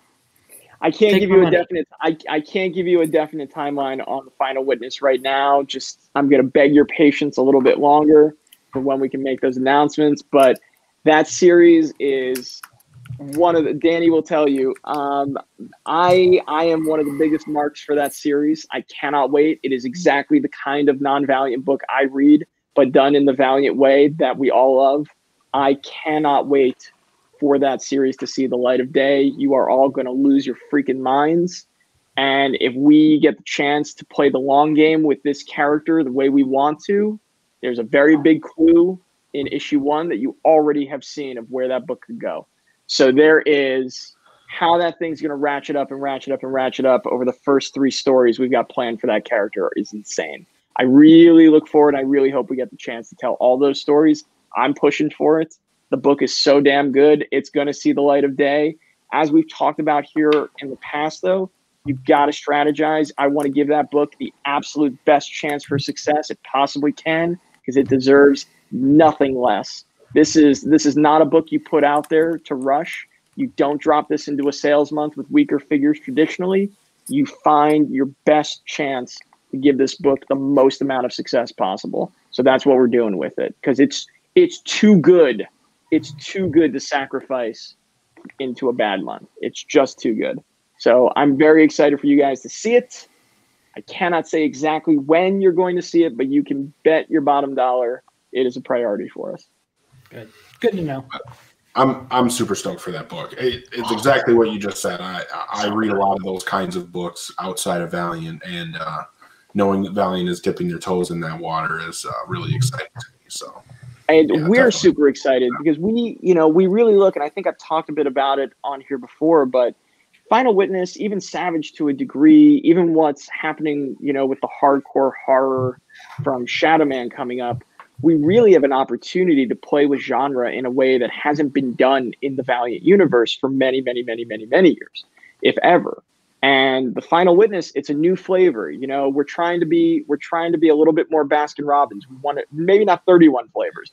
I can't Take give you a money. definite. I, I can't give you a definite timeline on the final witness right now. Just I'm going to beg your patience a little bit longer for when we can make those announcements. But that series is one of the Danny will tell you. Um, I I am one of the biggest marks for that series. I cannot wait. It is exactly the kind of non-Valiant book I read, but done in the Valiant way that we all love. I cannot wait for that series to see the light of day. You are all going to lose your freaking minds. And if we get the chance to play the long game with this character the way we want to, there's a very big clue in issue one that you already have seen of where that book could go. So there is how that thing's going to ratchet up and ratchet up and ratchet up over the first three stories we've got planned for that character is insane. I really look forward. I really hope we get the chance to tell all those stories. I'm pushing for it. The book is so damn good. It's going to see the light of day. As we've talked about here in the past, though, You've got to strategize. I want to give that book the absolute best chance for success it possibly can because it deserves nothing less. This is this is not a book you put out there to rush. You don't drop this into a sales month with weaker figures traditionally. You find your best chance to give this book the most amount of success possible. So that's what we're doing with it because it's it's too good. It's too good to sacrifice into a bad month. It's just too good. So I'm very excited for you guys to see it. I cannot say exactly when you're going to see it, but you can bet your bottom dollar it is a priority for us. Good. Good to know. I'm I'm super stoked for that book. It, it's exactly what you just said. I I read a lot of those kinds of books outside of Valiant, and uh, knowing that Valiant is dipping their toes in that water is uh, really exciting to me. So, and Yeah, we're definitely. super excited because we, you know, we really look, and I think I've talked a bit about it on here before, but Final Witness, even Savage to a degree, even what's happening, you know, with the hardcore horror from Shadow Man coming up, we really have an opportunity to play with genre in a way that hasn't been done in the Valiant universe for many, many, many, many, many years, if ever. And the Final Witness, it's a new flavor. You know, we're trying to be we're trying to be a little bit more Baskin Robbins. We want it, maybe not 31 flavors,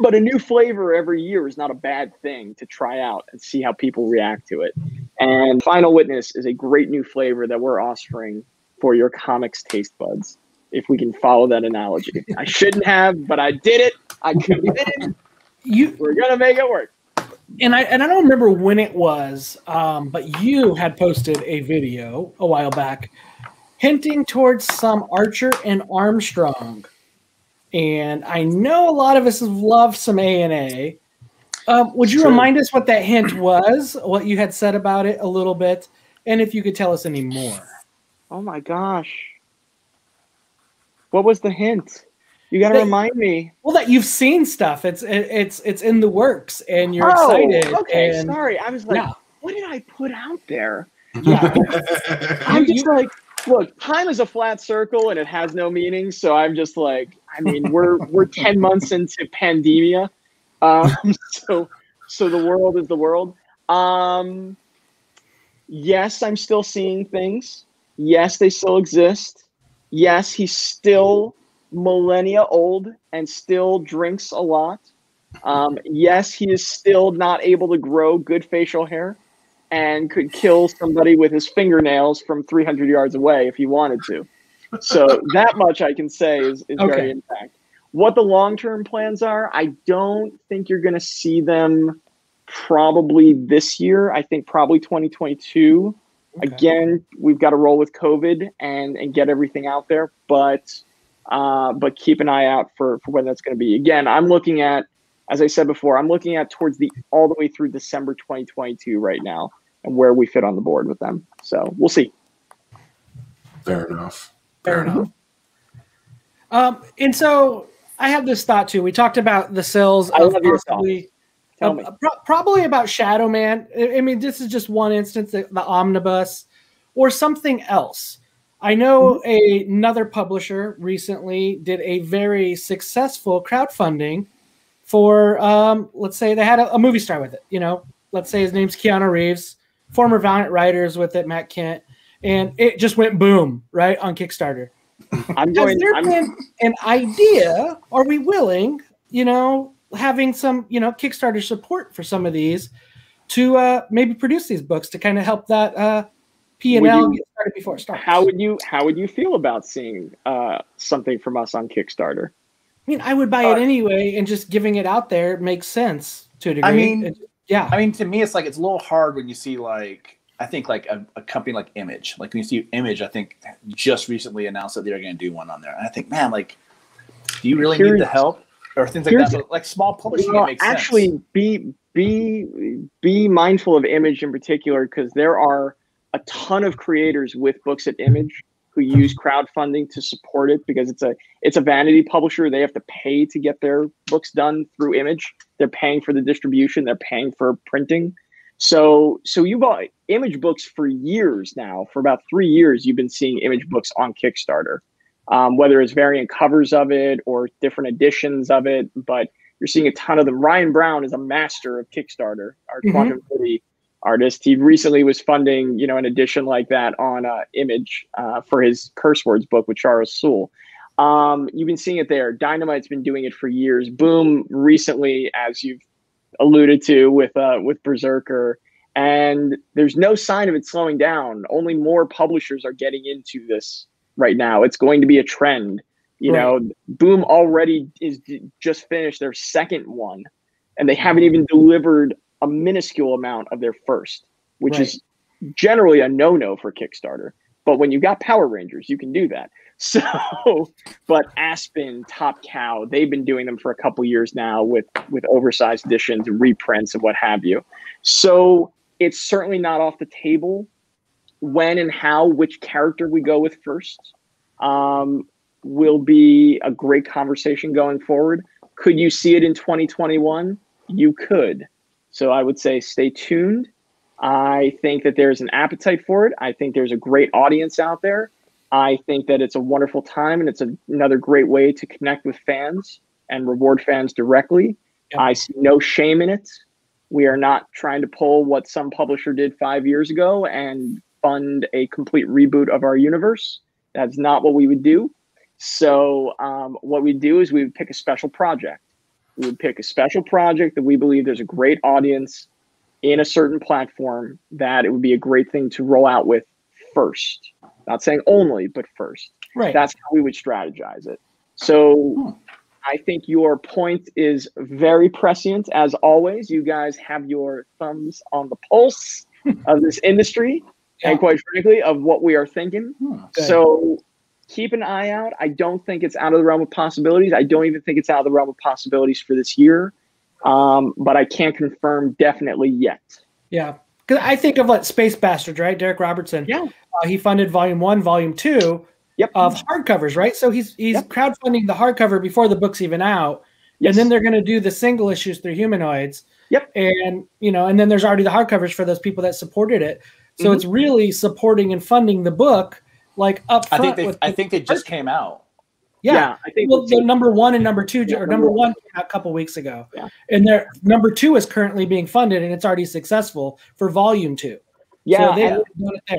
but a new flavor every year is not a bad thing to try out and see how people react to it. And Final Witness is a great new flavor that we're offering for your comics taste buds. If we can follow that analogy, I shouldn't have, but I did it. I committed. You We're gonna make it work. and I and I don't remember when it was, um, but you had posted a video a while back hinting towards some Archer and Armstrong, and I know a lot of us have loved some A and A. Um, would you Sure. remind us what that hint was? What you had said about it a little bit, and if you could tell us any more. Oh my gosh. What was the hint? You got to They- remind me. Well, that you've seen stuff. It's it, it's it's in the works, and you're oh, excited. okay. and, Sorry, I was like, Yeah. what did I put out there? Yeah. I'm just like, look, time is a flat circle and it has no meaning. So I'm just like, I mean, we're we're ten months into pandemia, um, so so the world is the world. Um, yes, I'm still seeing things. Yes, they still exist. Yes, he's still millennia old and still drinks a lot. Um, yes, he is still not able to grow good facial hair and could kill somebody with his fingernails from 300 yards away if he wanted to. So that much I can say is, is Okay. very intact. What the long term plans are, I don't think you're going to see them probably this year. I think probably 2022. Okay. Again, we've got to roll with COVID and, and get everything out there, but uh, but keep an eye out for, for when that's going to be. Again, I'm looking at, as I said before, I'm looking at towards the all the way through December 2022 right now and where we fit on the board with them. So we'll see. Fair enough. Fair enough. Um, and so I have this thought too. We talked about the sales. I of love your possibly, Tell uh, me. pro- probably about Shadow Man. I mean, this is just one instance, the, the omnibus, or something else. I know a, another publisher recently did a very successful crowdfunding for, um, let's say they had a, a movie star with it. You know, let's say his name's Keanu Reeves, former Valiant writers with it, Matt Kindt, and it just went boom right on Kickstarter. I'm Has going. there I'm, been an idea? Are we willing, you know, having some, you know, Kickstarter support for some of these to uh, maybe produce these books to kind of help that uh, P and L get started before it starts? how would you how would you feel about seeing uh, something from us on Kickstarter? I mean, I would buy Uh, it anyway, and just giving it out there makes sense to a degree. I mean, It- Yeah. I mean, to me, it's like it's a little hard when you see like I think like a, a company like Image, like when you see Image, I think just recently announced that they're going to do one on there, and I think, man, like, do you really need the help or things like here's- that? But like small publishing, Well, actually, sense. be be be mindful of Image in particular because there are a ton of creators with books at Image who use crowdfunding to support it because it's a it's a vanity publisher. They have to pay to get their books done through Image. They're paying for the distribution. They're paying for printing. So so you bought Image books for years now. For about three years, you've been seeing Image books on Kickstarter. Um, whether it's variant covers of it or different editions of it, but you're seeing a ton of them. Ryan Browne is a master of Kickstarter, our Mhm. Quantum City artist. He recently was funding, you know, an edition like that on uh, Image uh, for his curse words book with Charles Soule. Um, you've been seeing it there. Dynamite's been doing it for years. Boom, recently, as you've alluded to with uh, with BRZRKR, and there's no sign of it slowing down. Only more publishers are getting into this right now. It's going to be a trend. You Right. know, Boom already is just finished their second one, and they haven't even delivered a minuscule amount of their first, which is generally a no-no for Kickstarter. But when you've got Power Rangers, you can do that. So, but Aspen, Top Cow, they've been doing them for a couple years now with with oversized editions, reprints, and what have you. So it's certainly not off the table. When and how, which character we go with first, um, will be a great conversation going forward. Could you see it in 2021? You could. So I would say stay tuned. I think that there's an appetite for it. I think there's a great audience out there. I think that it's a wonderful time and it's a, another great way to connect with fans and reward fans directly. Yeah. I see no shame in it. We are not trying to pull what some publisher did five years ago and fund a complete reboot of our universe. That's not what we would do. So, um, what we do is we would pick a special project. We would pick a special project that we believe there's a great audience in a certain platform that it would be a great thing to roll out with first. Not saying only, but first. Right. That's how we would strategize it. So Hmm. I think your point is very prescient. As always, you guys have your thumbs on the pulse of this industry Yeah. and, quite frankly, of what we are thinking. Hmm. So keep an eye out. I don't think it's out of the realm of possibilities. I don't even think it's out of the realm of possibilities for this year. Um, but I can't confirm definitely yet. Yeah. Because I think of like Space Bastards, right? Darick Robertson. Yeah. Uh, he funded volume one, volume two Yep. of hardcovers, right? So he's he's Yep. crowdfunding the hardcover before the book's even out. Yes. And then they're going to do the single issues through humanoids. Yep. And, you know, and then there's already the hardcovers for those people that supported it. So Mhm. it's really supporting and funding the book like up I think they with I think they just came out. yeah. I think Well, the number one and number two, Yeah, or number number one. one a couple weeks ago, Yeah. and their number two is currently being funded, and it's already successful for volume two. yeah, so they and it there.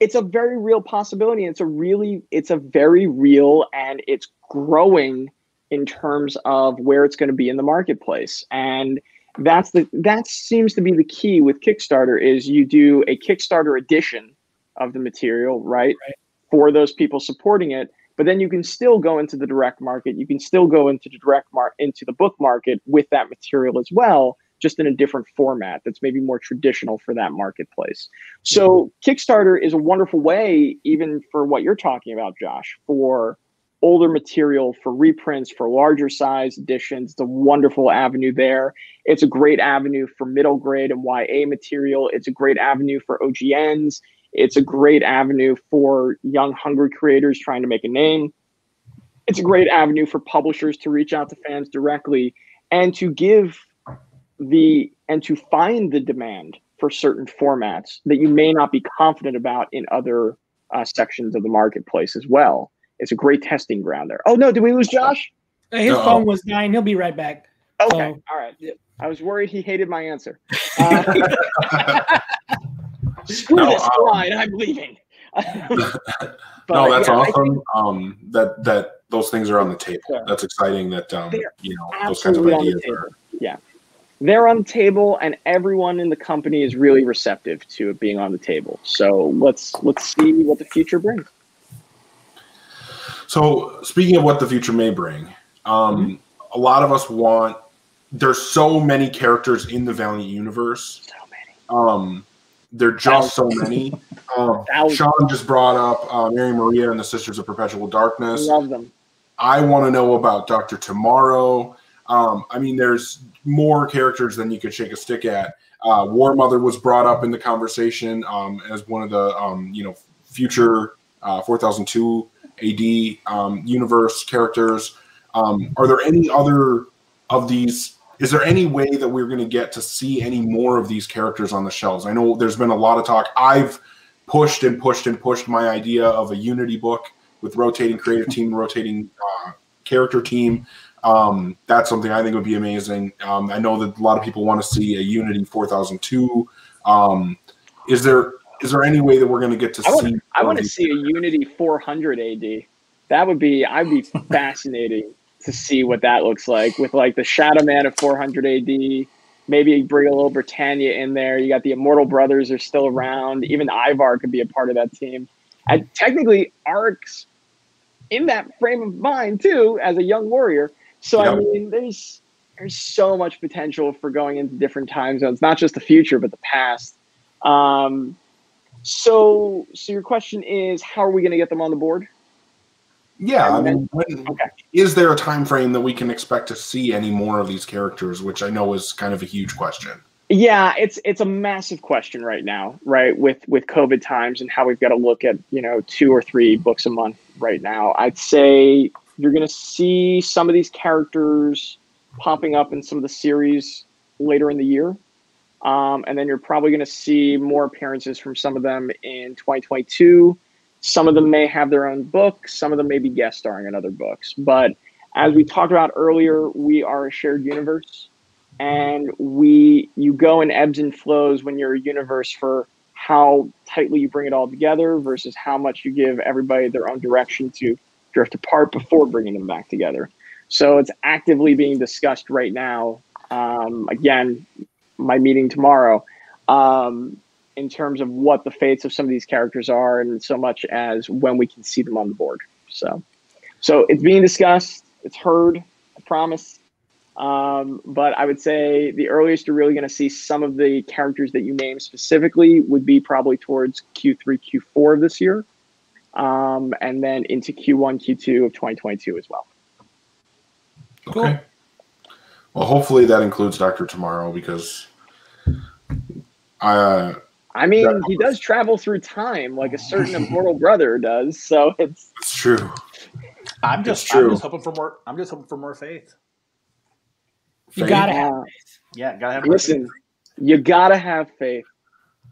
it's a very real possibility. It's a really, it's a very real, and it's growing in terms of where it's going to be in the marketplace. And that's the that seems to be the key with Kickstarter is you do a Kickstarter edition of the material, right? Right. For those people supporting it, but then you can still go into the direct market. You can still go into the direct mark into the book market with that material as well, just in a different format that's maybe more traditional for that marketplace. So mm-hmm. Kickstarter is a wonderful way, even for what you're talking about, Josh, for older material, for reprints, for larger size editions. It's a wonderful avenue there. It's a great avenue for middle grade and YA material. It's a great avenue for OGNs. It's a great avenue for young, hungry creators trying to make a name. It's a great avenue for publishers to reach out to fans directly and to give the and to find the demand for certain formats that you may not be confident about in other uh, sections of the marketplace as well. It's a great testing ground there. Oh no, did we lose Josh? His Uh-oh. phone was dying. He'll be right back. Okay, So- all right. I was worried he hated my answer. Uh, screw No, this um, line, I'm leaving. But, no, that's yeah, I awesome. um, that that those things are on the table. Yeah. That's exciting. That um, you know those kinds of absolutely on the ideas are. Yeah. They're on the table and everyone in the company is really receptive to it being on the table. So let's let's see what the future brings. So speaking of what the future may bring, um, Mm-hmm. a lot of us want there's so many characters in the Valiant universe. So many. Um, there are just so many. Um, Sean just brought up uh, Mary Maria and the Sisters of Perpetual Darkness. I love them. I want to know about Doctor Tomorrow. Um, I mean, there's more characters than you could shake a stick at. Uh, War Mother was brought up in the conversation um, as one of the um, you know future uh, 4002 AD um, universe characters. Um, are there any other of these? Is there any way that we're going to get to see any more of these characters on the shelves? I know there's been a lot of talk. I've pushed and pushed and pushed my idea of a Unity book with rotating creative team, rotating uh, character team. Um, that's something I think would be amazing. Um, I know that a lot of people want to see a Unity 4002. Um, is there is there any way that we're going to get to I see? I want to see a Unity 400 AD. That would be, I'd be fascinating to see what that looks like with like the Shadow Man of 400 AD. Maybe bring a little Britannia in there. You got the Immortal Brothers are still around. Even Ivar could be a part of that team. And technically, Aric's in that frame of mind too as a young warrior. So I mean, there's there's so much potential for going into different time zones, not just the future but the past. Um, so, so your question is, how are we going to get them on the board? Yeah, I mean, when, Okay. is there a time frame that we can expect to see any more of these characters? Which I know is kind of a huge question. Yeah, it's it's a massive question right now, right? With with COVID times and how we've got to look at you know two or three books a month right now. I'd say you're going to see some of these characters popping up in some of the series later in the year, um, and then you're probably going to see more appearances from some of them in 2022. Some of them may have their own books. Some of them may be guest starring in other books. But as we talked about earlier, we are a shared universe and we you go in ebbs and flows when you're a universe for how tightly you bring it all together versus how much you give everybody their own direction to drift apart before bringing them back together so it's actively being discussed right now um, again my meeting tomorrow um, in terms of what the fates of some of these characters are and so much as when we can see them on the board so so it's being discussed it's heard i promise um, but I would say the earliest you're really going to see some of the characters that you name specifically would be probably towards Q3, Q4 of this year, um, and then into Q1, Q2 of 2022 as well. Cool. Okay. Well, hopefully that includes Doctor Tomorrow because I uh, I mean, Yeah. he does travel through time like a certain immortal brother does, so it's it's true. I'm It's just I'm true. just hoping for more. I'm just hoping for more faith. You gotta have uh, Yeah, gotta have listen. faith. You gotta have faith,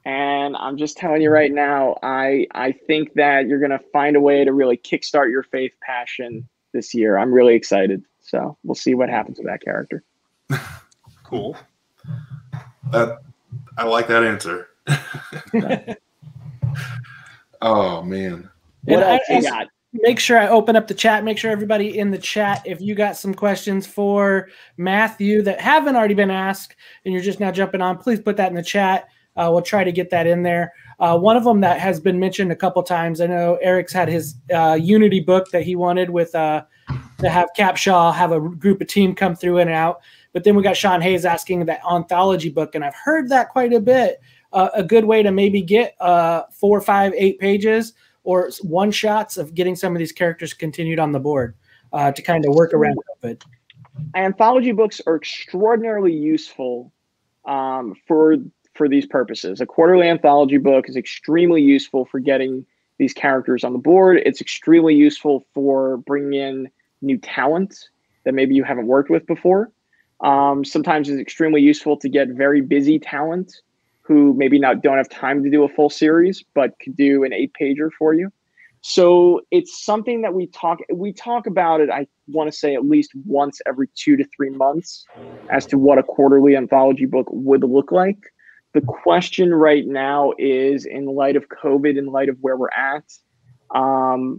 and I'm just telling you right now. I I think that you're gonna find a way to really kickstart your faith passion this year. I'm really excited. So we'll see what happens with that character. Cool. That I like that answer. oh man. What And I- else you got? make sure I open up the chat. Make sure everybody in the chat, if you got some questions for Matthew that haven't already been asked and you're just now jumping on, please put that in the chat. Uh, we'll try to get that in there. Uh, one of them that has been mentioned a couple times. I know Eric's had his uh, Unity book that he wanted with uh, to have Capshaw have a group of team come through in and out. But then we got Sean Hayes asking that anthology book, and I've heard that quite a bit. Uh, a good way to maybe get uh, four, five, eight pages or one shots of getting some of these characters continued on the board uh, to kind of work around COVID. Anthology books are extraordinarily useful um, for for these purposes. A quarterly anthology book is extremely useful for getting these characters on the board. It's extremely useful for bringing in new talent that maybe you haven't worked with before. Um, sometimes it's extremely useful to get very busy talent who maybe not don't have time to do a full series, but could do an eight pager for you. So it's something that we talk we talk about it. I want to say at least once every two to three months as to what a quarterly anthology book would look like. The question right now is, in light of COVID, in light of where we're at, um,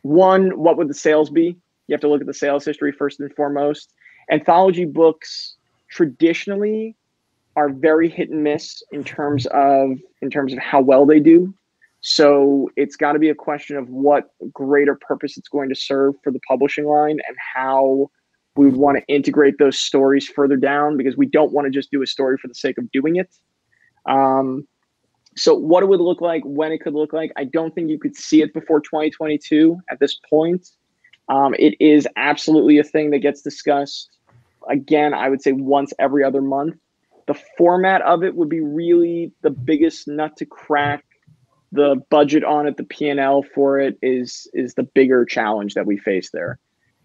one, what would the sales be? You have to look at the sales history first and foremost. Anthology books traditionally are very hit and miss in terms of in terms of how well they do. So it's got to be a question of what greater purpose it's going to serve for the publishing line and how We would want to integrate those stories further down because we don't want to just do a story for the sake of doing it. Um, so, what it would look like, when it could look like, I don't think you could see it before 2022 at this point. Um, it is absolutely a thing that gets discussed. Again, I would say once every other month. The format of it would be really the biggest nut to crack. The budget on it, the P and L for it is is the bigger challenge that we face there.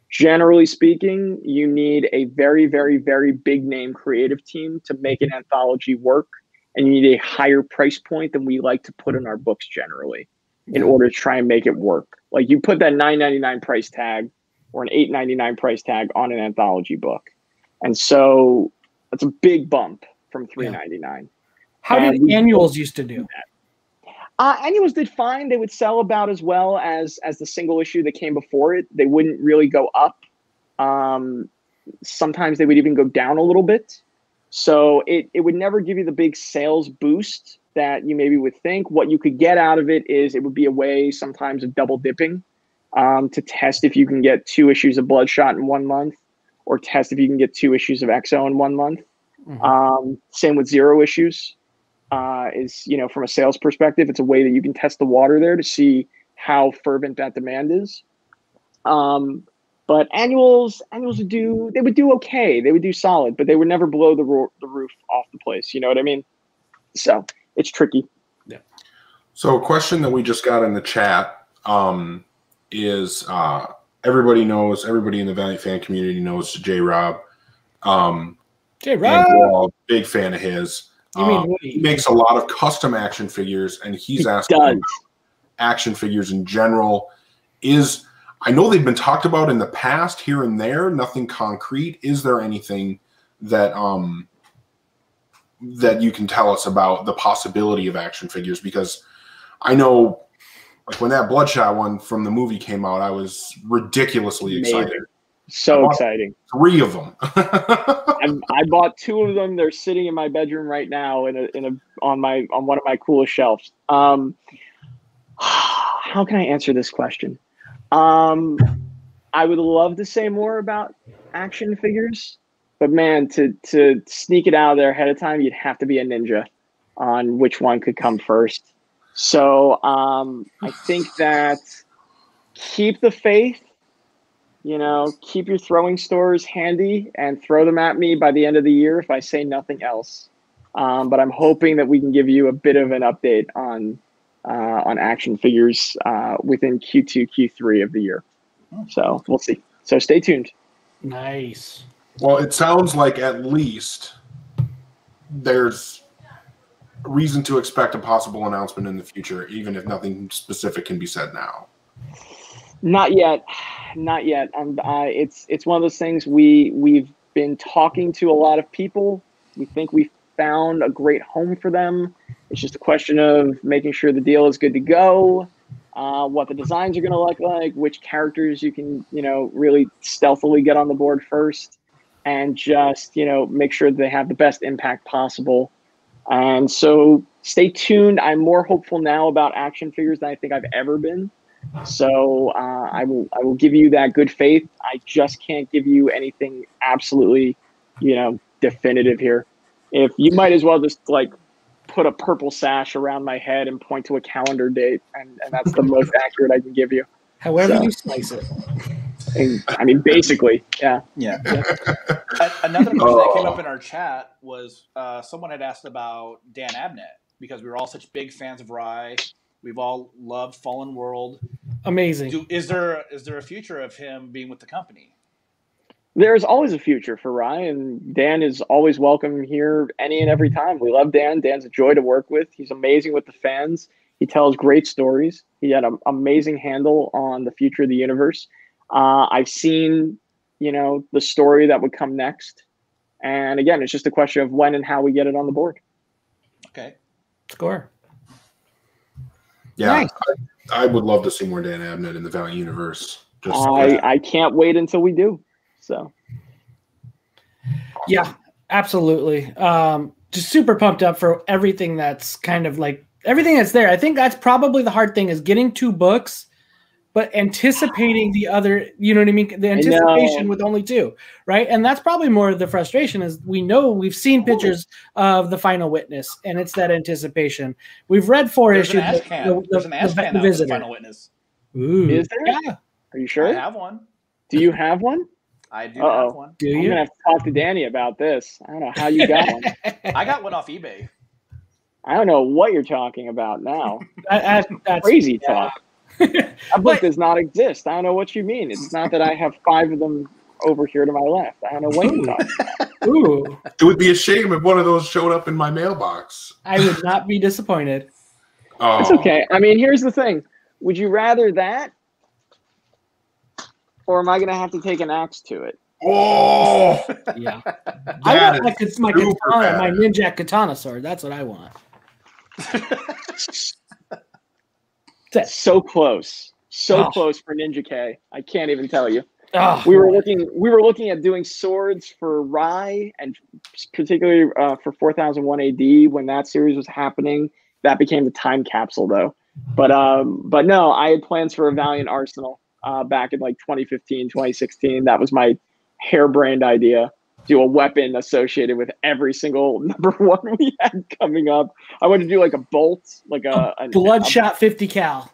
Generally speaking, you need a very, very, very big name creative team to make an anthology work and you need a higher price point than we like to put in our books generally in order to try and make it work. Like you put that 9.99 price tag or an 8.99 price tag on an anthology book. And so that's a big bump from 3.99. How did And annuals used to do? Uh, annuals did fine. They would sell about as well as as the single issue that came before it. They wouldn't really go up. Um, sometimes they would even go down a little bit. So it it would never give you the big sales boost that you maybe would think. What you could get out of it is it would be a way sometimes of double dipping um, to test if you can get two issues of Bloodshot in one month, or test if you can get two issues of XO in one month. Mhm. Um, same with zero issues. Uh, is you know from a sales perspective, it's a way that you can test the water there to see how fervent that demand is. Um, but annuals, annuals would do they would do okay. They would do solid, but they would never blow the ro- the roof off the place. You know what I mean? So it's tricky. Yeah. So, a question that we just got in the chat um, is uh, everybody knows, everybody in the Valiant fan community knows J Rob. Um, and Rob, we're all a big fan of his. Um, he makes a lot of custom action figures, and he's He asking about action figures in general. Is I know they've been talked about in the past here and there, nothing concrete. Is there anything that um that you can tell us about the possibility of action figures? Because I know like when that Bloodshot one from the movie came out, I was ridiculously Amazing. excited. So exciting. Three of them. I'm, I bought two of them. They're sitting in my bedroom right now in a, in a on my on one of my coolest shelves. Um, how can I answer this question? Um, I would love to say more about action figures, but man, to to sneak it out of there ahead of time, you'd have to be a ninja on which one could come first. So um, I think that keep the faith you know, keep your throwing stores handy and throw them at me by the end of the year if I say nothing else. Um, but I'm hoping that we can give you a bit of an update on uh, on action figures uh, within Q2, Q3 of the year. So we'll see. So stay tuned. Nice. Well, it sounds like at least there's reason to expect a possible announcement in the future, even if nothing specific can be said now. Not yet, not yet. Um, uh, it's it's one of those things we we've been talking to a lot of people. We think we found a great home for them. It's just a question of making sure the deal is good to go, uh, what the designs are going to look like, which characters you can you know really stealthily get on the board first, and just you know make sure they have the best impact possible. And so stay tuned. I'm more hopeful now about action figures than I think I've ever been. So uh, I will I will give you that good faith. I just can't give you anything absolutely, you know, definitive here. If you might as well just like put a purple sash around my head and point to a calendar date, and, and that's the most accurate I can give you. However So- you slice it. And, I mean, basically, yeah. Yeah. A- Another question that came up in our chat was uh, someone had asked about Dan Abnett because we were all such big fans of Rai. We've all loved Fallen World. Amazing. Do, is there is there a future of him being with the company? There's always a future for Rai, And Dan is always welcome here any and every time. We love Dan. Dan's a joy to work with. He's amazing with the fans. He tells great stories. He had an amazing handle on the future of the universe. Uh, I've seen, you know, the story that would come next. And again, it's just a question of when and how we get it on the board. Okay. Score. Yeah, Nice. I, I would love to see more Dan Abnett in the Valiant universe. Just I, I can't wait until we do. So Yeah, absolutely. Um, just super pumped up for everything that's kind of like everything that's there. I think that's probably the hard thing is getting two books but anticipating the other, you know what I mean? The anticipation with only two, right? And that's probably more of the frustration is we know we've seen pictures of the final witness, and it's that anticipation. We've read four There's an issues. ash can. There's an ash can out for the final witness. Ooh. Is there? Yeah. Are you sure? I sure? have one. Do you have one? I do Uh-oh. have one. Do I'm you? gonna have to talk to Danny about this. I don't know how you got one. I got one off eBay. I don't know what you're talking about now. That- that- that's Crazy yeah. talk. That book But- does not exist. I don't know what you mean. It's not that I have five of them over here to my left. I don't know what you're talking. about. Ooh, It would be a shame if one of those showed up in my mailbox. I would not be disappointed. Oh, It's okay. I mean, here's the thing. Would you rather that, or am I gonna have to take an axe to it? Oh, Yeah, that I want is my, kat- my super katana, my ninja katana sword. That's what I want. So close, so Oh. close for Ninja K. I can't even tell you. Oh, We were looking. We were looking at doing swords for Rai, and particularly uh, for 4001 AD when that series was happening. That became the time capsule, though. But um, but no, I had plans for a Valiant Arsenal uh, back in like 2015, 2016. That was my harebrained idea. Do a weapon associated with every single number one we had coming up. I wanted to do like a bolt, like a, a bloodshot 50 cal.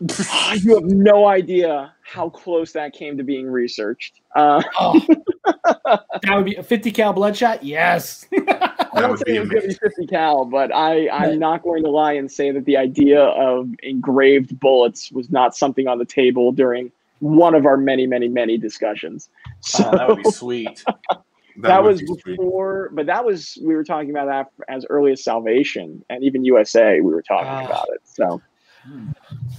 you have no idea how close that came to being researched. Uh, Oh, that would be a 50 cal bloodshot. Yes. I don't would it was going to be 50 cal, but I, I'm Right. not going to lie and say that the idea of engraved bullets was not something on the table during one of our many, many, many discussions. So Oh, that would be sweet. that, would was be sweet. before, but that was, we were talking about that as early as Salvation and even USA, we were talking Ah. about it. So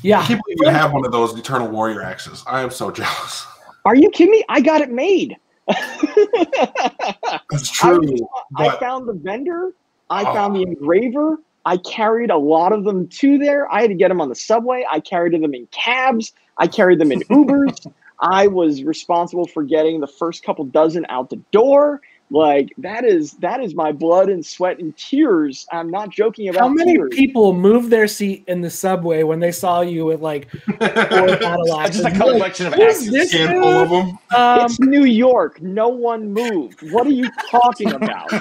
yeah, I Yeah. can't believe you have one of those Eternal Warrior axes. I am so jealous. are you kidding me? I got it made. That's true, I but found the vendor. I Oh. found the engraver. I carried a lot of them to there. I had to get them on the subway. I carried them in cabs. I carried them in Ubers. I was responsible for getting the first couple dozen out the door. Like that is that is my blood and sweat and tears. I'm not joking about How many tears. people moved their seat in the subway when they saw you with like four battle It's just a You're like, collection of "Who's axes. this handful of them. Um, it's New York. No one moved. What are you talking about?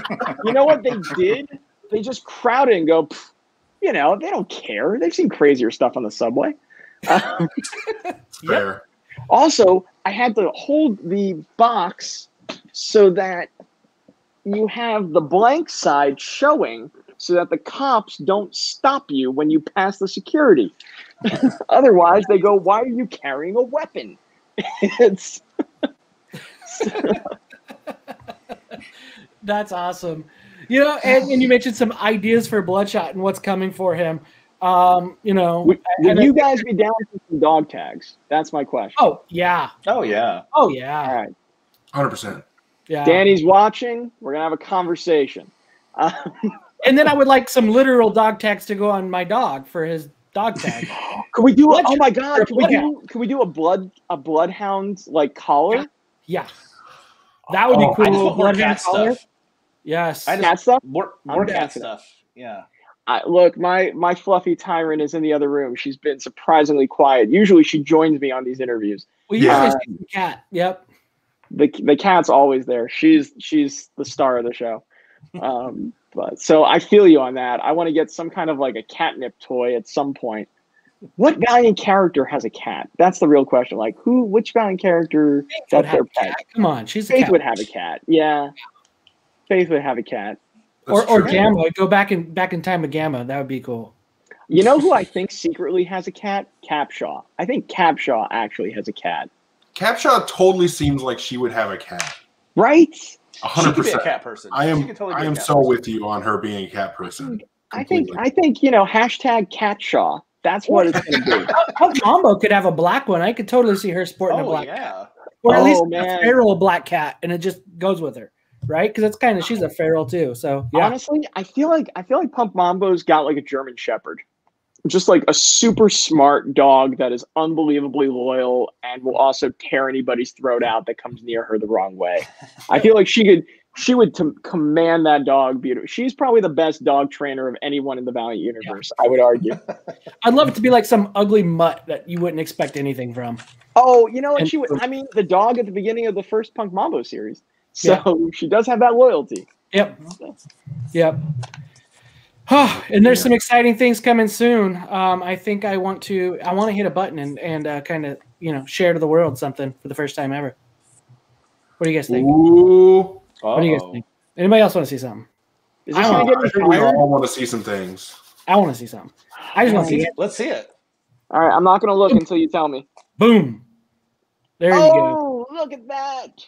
you know what they did? They just crowd it and go, you know, they don't care. They've seen crazier stuff on the subway. Um, It's fair. also, I had to hold the box so that you have the blank side showing so that the cops don't stop you when you pass the security. Otherwise, they go, Why are you carrying a weapon? it's That's awesome. You know, and, and you mentioned some ideas for Bloodshot and what's coming for him. Um, you know, would, would you guys be down for some dog tags? That's my question. oh yeah, Oh yeah. oh yeah, right. 100%. yeah. Danny's watching. We're gonna have a conversation. Uh, and then I would like some literal dog tags to go on my dog for his dog tag. Could we do? A, oh my god! Could we do? Could we do a blood a bloodhound like collar? Yeah, that would be Oh, cool. I just want Bloodhound collar. stuff. Yes. I just- Cat stuff. More, more cat for stuff. Yeah. I, look, my my fluffy tyrant is in the other room. She's been surprisingly quiet. Usually, she joins me on these interviews. we Yeah. usually see the cat. Yep. the The cat's always there. She's she's the star of the show. Um, but so I feel you on that. I want to get some kind of like a catnip toy at some point. What valiant character has a cat? That's the real question. Like who? Which valiant character? Faith would their pet. cat. Come on, she's a Faith cat. would have a cat. Yeah, Faith would have a cat. or That's or true. Gamma. Go back in back in time with Gamma. That would be cool. You know who I think secretly has a cat? Capshaw. I think Capshaw actually has a cat. Capshaw totally seems like she would have a cat. Right? 100%. She could be a 100%. cat person. I am could totally be I a am so person. with you on her being a cat person. I think Completely. I think you know hashtag Catshaw. That's what it's going to be. Punk Mambo could have a black one. I could totally see her sporting a Oh black, yeah. or at Oh, least a feral black cat, and it just goes with her, right? Because it's kind of she's a feral too. So yeah, Honestly, I feel like I feel like Punk Mambo's got like a German Shepherd, just like a super smart dog that is unbelievably loyal and will also tear anybody's throat out that comes near her the wrong way. I feel like she could she would t- command that dog beautifully. She's probably the best dog trainer of anyone in the Valiant universe. I would argue. I'd love it to be like some ugly mutt that you wouldn't expect anything from. Oh, you know what? And- She would. I mean, the dog at the beginning of the first Punk Mambo series. So she does have that loyalty. Yep. Yep. and there's some exciting things coming soon. Um, I think I want to I want to hit a button and and uh, kind of you know share to the world something for the first time ever. What do you guys think? Ooh. What do you guys think? Anybody else want to see something? Is I this don't know. get I think we fired? all want to see some things. I want to see something. I just want to see it. Let's see it. All right, I'm not gonna look until you tell me. Boom. There you go. Oh, look at that!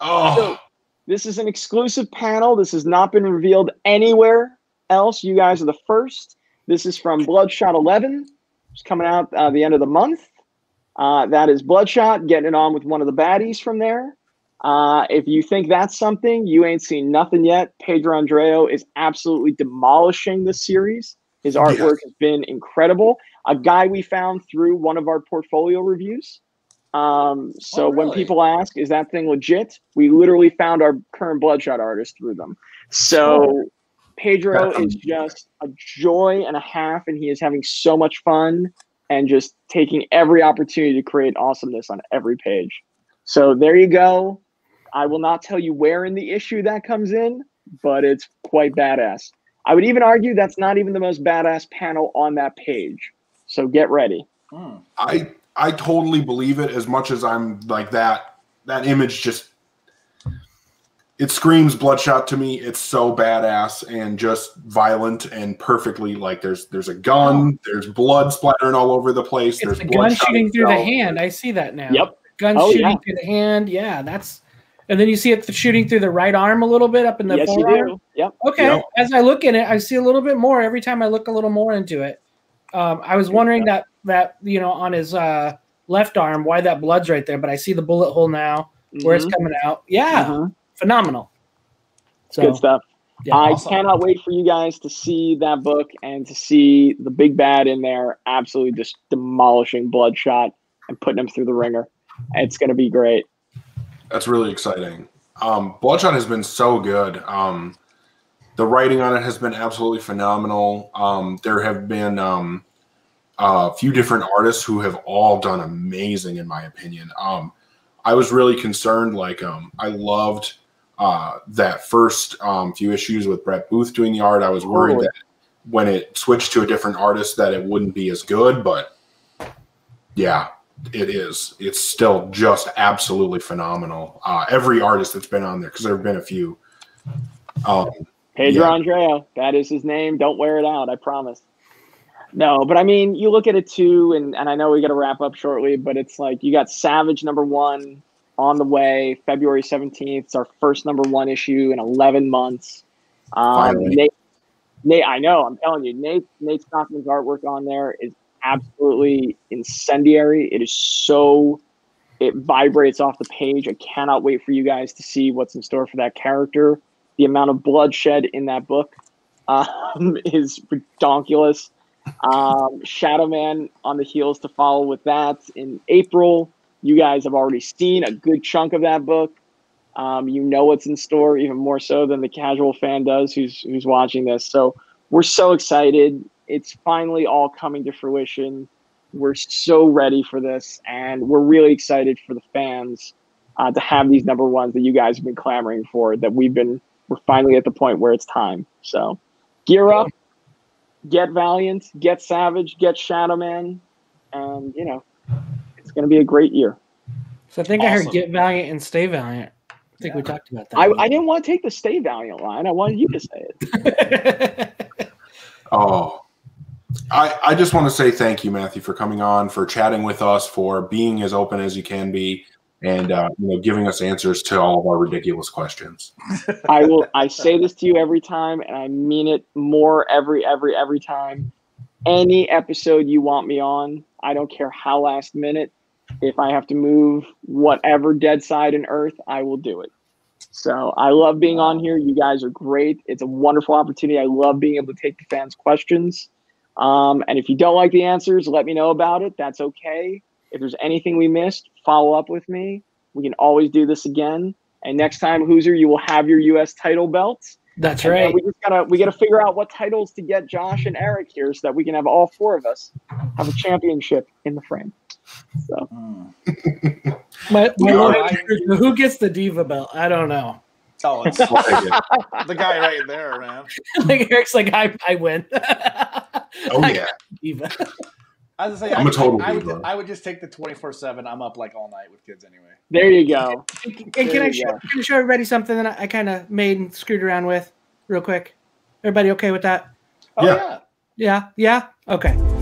Oh, This is an exclusive panel. This has not been revealed anywhere else. You guys are the first. This is from Bloodshot 11. It's coming out uh, the end of the month. Uh, that is Bloodshot getting it on with one of the baddies from there. Uh, if you think that's something, you ain't seen nothing yet. Pedro Andreo is absolutely demolishing this series. His artwork has been incredible. A guy we found through one of our portfolio reviews. Um, so Oh, when people ask, is that thing legit? We literally found our current Bloodshot artist through them. So Pedro is just a joy and a half, and he is having so much fun and just taking every opportunity to create awesomeness on every page. So there you go. I will not tell you where in the issue that comes in, but it's quite badass. I would even argue that's not even the most badass panel on that page. So get ready. Hmm. I I totally believe it as much as I'm like that. That image just it screams bloodshot to me. It's so badass and just violent and perfectly like there's there's a gun, there's blood splattering all over the place. It's there's the gun shooting through the hand. I see that now. Yep. Gun Oh, shooting yeah. through the hand. Yeah, that's. And then you see it shooting through the right arm a little bit up in the yes, you forearm. do. Yep. Okay. Yep. As I look in it, I see a little bit more every time I look a little more into it. Um, I was wondering that that you know on his uh, left arm why that blood's right there, but I see the bullet hole now where it's Mhm. coming out. Yeah, Mhm. phenomenal. So Good stuff. yeah, I awesome. cannot wait for you guys to see that book and to see the big bad in there absolutely just demolishing Bloodshot and putting him through the ringer. It's going to be great. That's really exciting. Um, Bloodshot has been so good. Um, the writing on it has been absolutely phenomenal. Um, there have been um, a few different artists who have all done amazing, in my opinion. Um, I was really concerned. Like, um, I loved uh, that first um, few issues with Brett Booth doing the art. I was worried that when it switched to a different artist, that it wouldn't be as good. But yeah, it is. It's still just absolutely phenomenal. Uh, every artist that's been on there, because there have been a few. Um, Pedro Yeah. Andreo, that is his name. Don't wear it out, I promise. No, but I mean, you look at it too, and, and I know we got to wrap up shortly, but it's like you got Savage number one on the way, February 17th. It's our first number one issue in 11 months. Um. Nate, Nate, I know, I'm telling you, Nate, Nate Stockman's artwork on there is absolutely incendiary. It is so, it vibrates off the page. I cannot wait for you guys to see what's in store for that character the amount of bloodshed in that book um, is ridiculous. Um, Shadow Man on the heels to follow with that in April. You guys have already seen a good chunk of that book. Um, you know what's in store even more so than the casual fan does who's who's watching this. So we're so excited. It's finally all coming to fruition. We're so ready for this, and we're really excited for the fans uh, to have these number ones that you guys have been clamoring for. That we've been we're finally at the point where it's time. So gear up, get Valiant, get Savage, get Shadow Man, and you know, it's gonna be a great year. so I think I heard get valiant and stay valiant. I think we talked about that. I, I didn't want to take the Stay Valiant line. I wanted you to say it. Oh, I, I just want to say thank you, Matthew, for coming on, for chatting with us, for being as open as you can be, and uh, you know, giving us answers to all of our ridiculous questions. I will. I say this to you every time, and I mean it more every every every time. Any episode you want me on, I don't care how last minute. If I have to move whatever dead side in Earth, I will do it. So I love being on here. You guys are great. It's a wonderful opportunity. I love being able to take the fans' questions. Um, and if you don't like the answers, let me know about it. That's okay. If there's anything we missed, follow up with me. We can always do this again And next time, Hoosier, you will have your U.S. title belts. That's And right. We just gotta we gotta figure out what titles to get Josh and Eric here, so that we can have all four of us have a championship in the frame. So Mm. My, my Yeah. Lord, who gets the diva belt? I don't know. Oh, it's the guy right there, man. like Eric's like I, I win. oh I yeah. got diva. I was gonna say, I'm I a would, total I would. I would just take the twenty four seven. I'm up like all night with kids anyway. there you go. And can I show, go. can I show everybody something that I, I kind of made and screwed around with real quick? Everybody okay with that? Oh Yeah. yeah. Yeah, yeah. Okay.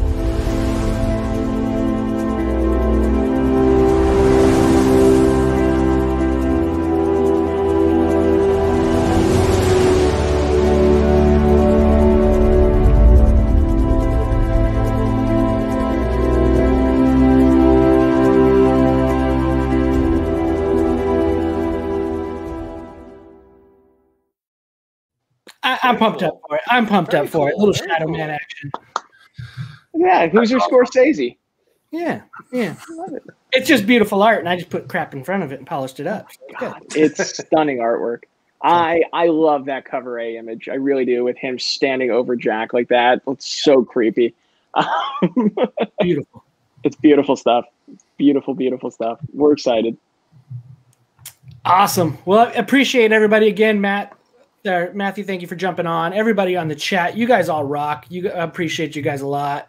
I'm pumped up for it. I'm pumped Very up for it. cool, little very Shadow cool. Man action. Yeah, who's your Scorsese? Yeah, yeah. It. It's just beautiful art, and I just put crap in front of it and polished it up. It's. God, it's stunning artwork. I I love that cover A image. I really do with him standing over Jack like that. It's so creepy. Beautiful. it's beautiful stuff. It's beautiful, beautiful stuff. We're excited. Awesome. Well, appreciate everybody again, Matt. Uh, Matthew, thank you for jumping on. Everybody on the chat, you guys all rock. You appreciate you guys a lot,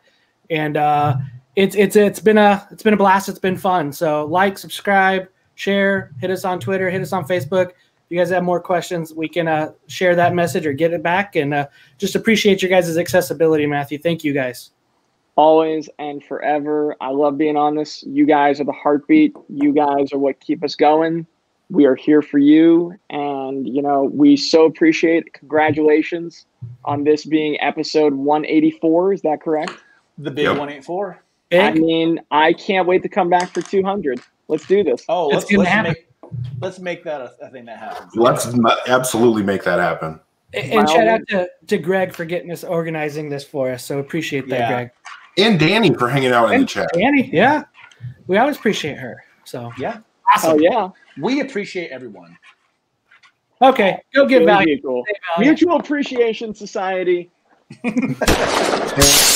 and uh, it's it's it's been a it's been a blast. It's been fun. So like, subscribe, share, hit us on Twitter, hit us on Facebook. If you guys have more questions, we can uh, share that message or get it back. And uh, just appreciate your guys' accessibility, Matthew. Thank you guys. Always and forever. I love being on this. You guys are the heartbeat. You guys are what keep us going. We are here for you. And, you know, we so appreciate it. Congratulations on this being episode 184. Is that correct? The big Yep. one eight four. I mean, I can't wait to come back for 200. Let's do this. Oh, It's let's gonna let's happen. make let's make that a, a thing that happens. Let's m- absolutely make that happen. And By all shout out to, to Greg for getting us organizing this for us. So appreciate that, Yeah. Greg. And Danny for hanging out in the chat. Danny, yeah. We always appreciate her. So Yeah, oh, awesome. Oh, yeah. We appreciate everyone. Okay, go give Really value. cool. Value. Mutual Appreciation Society.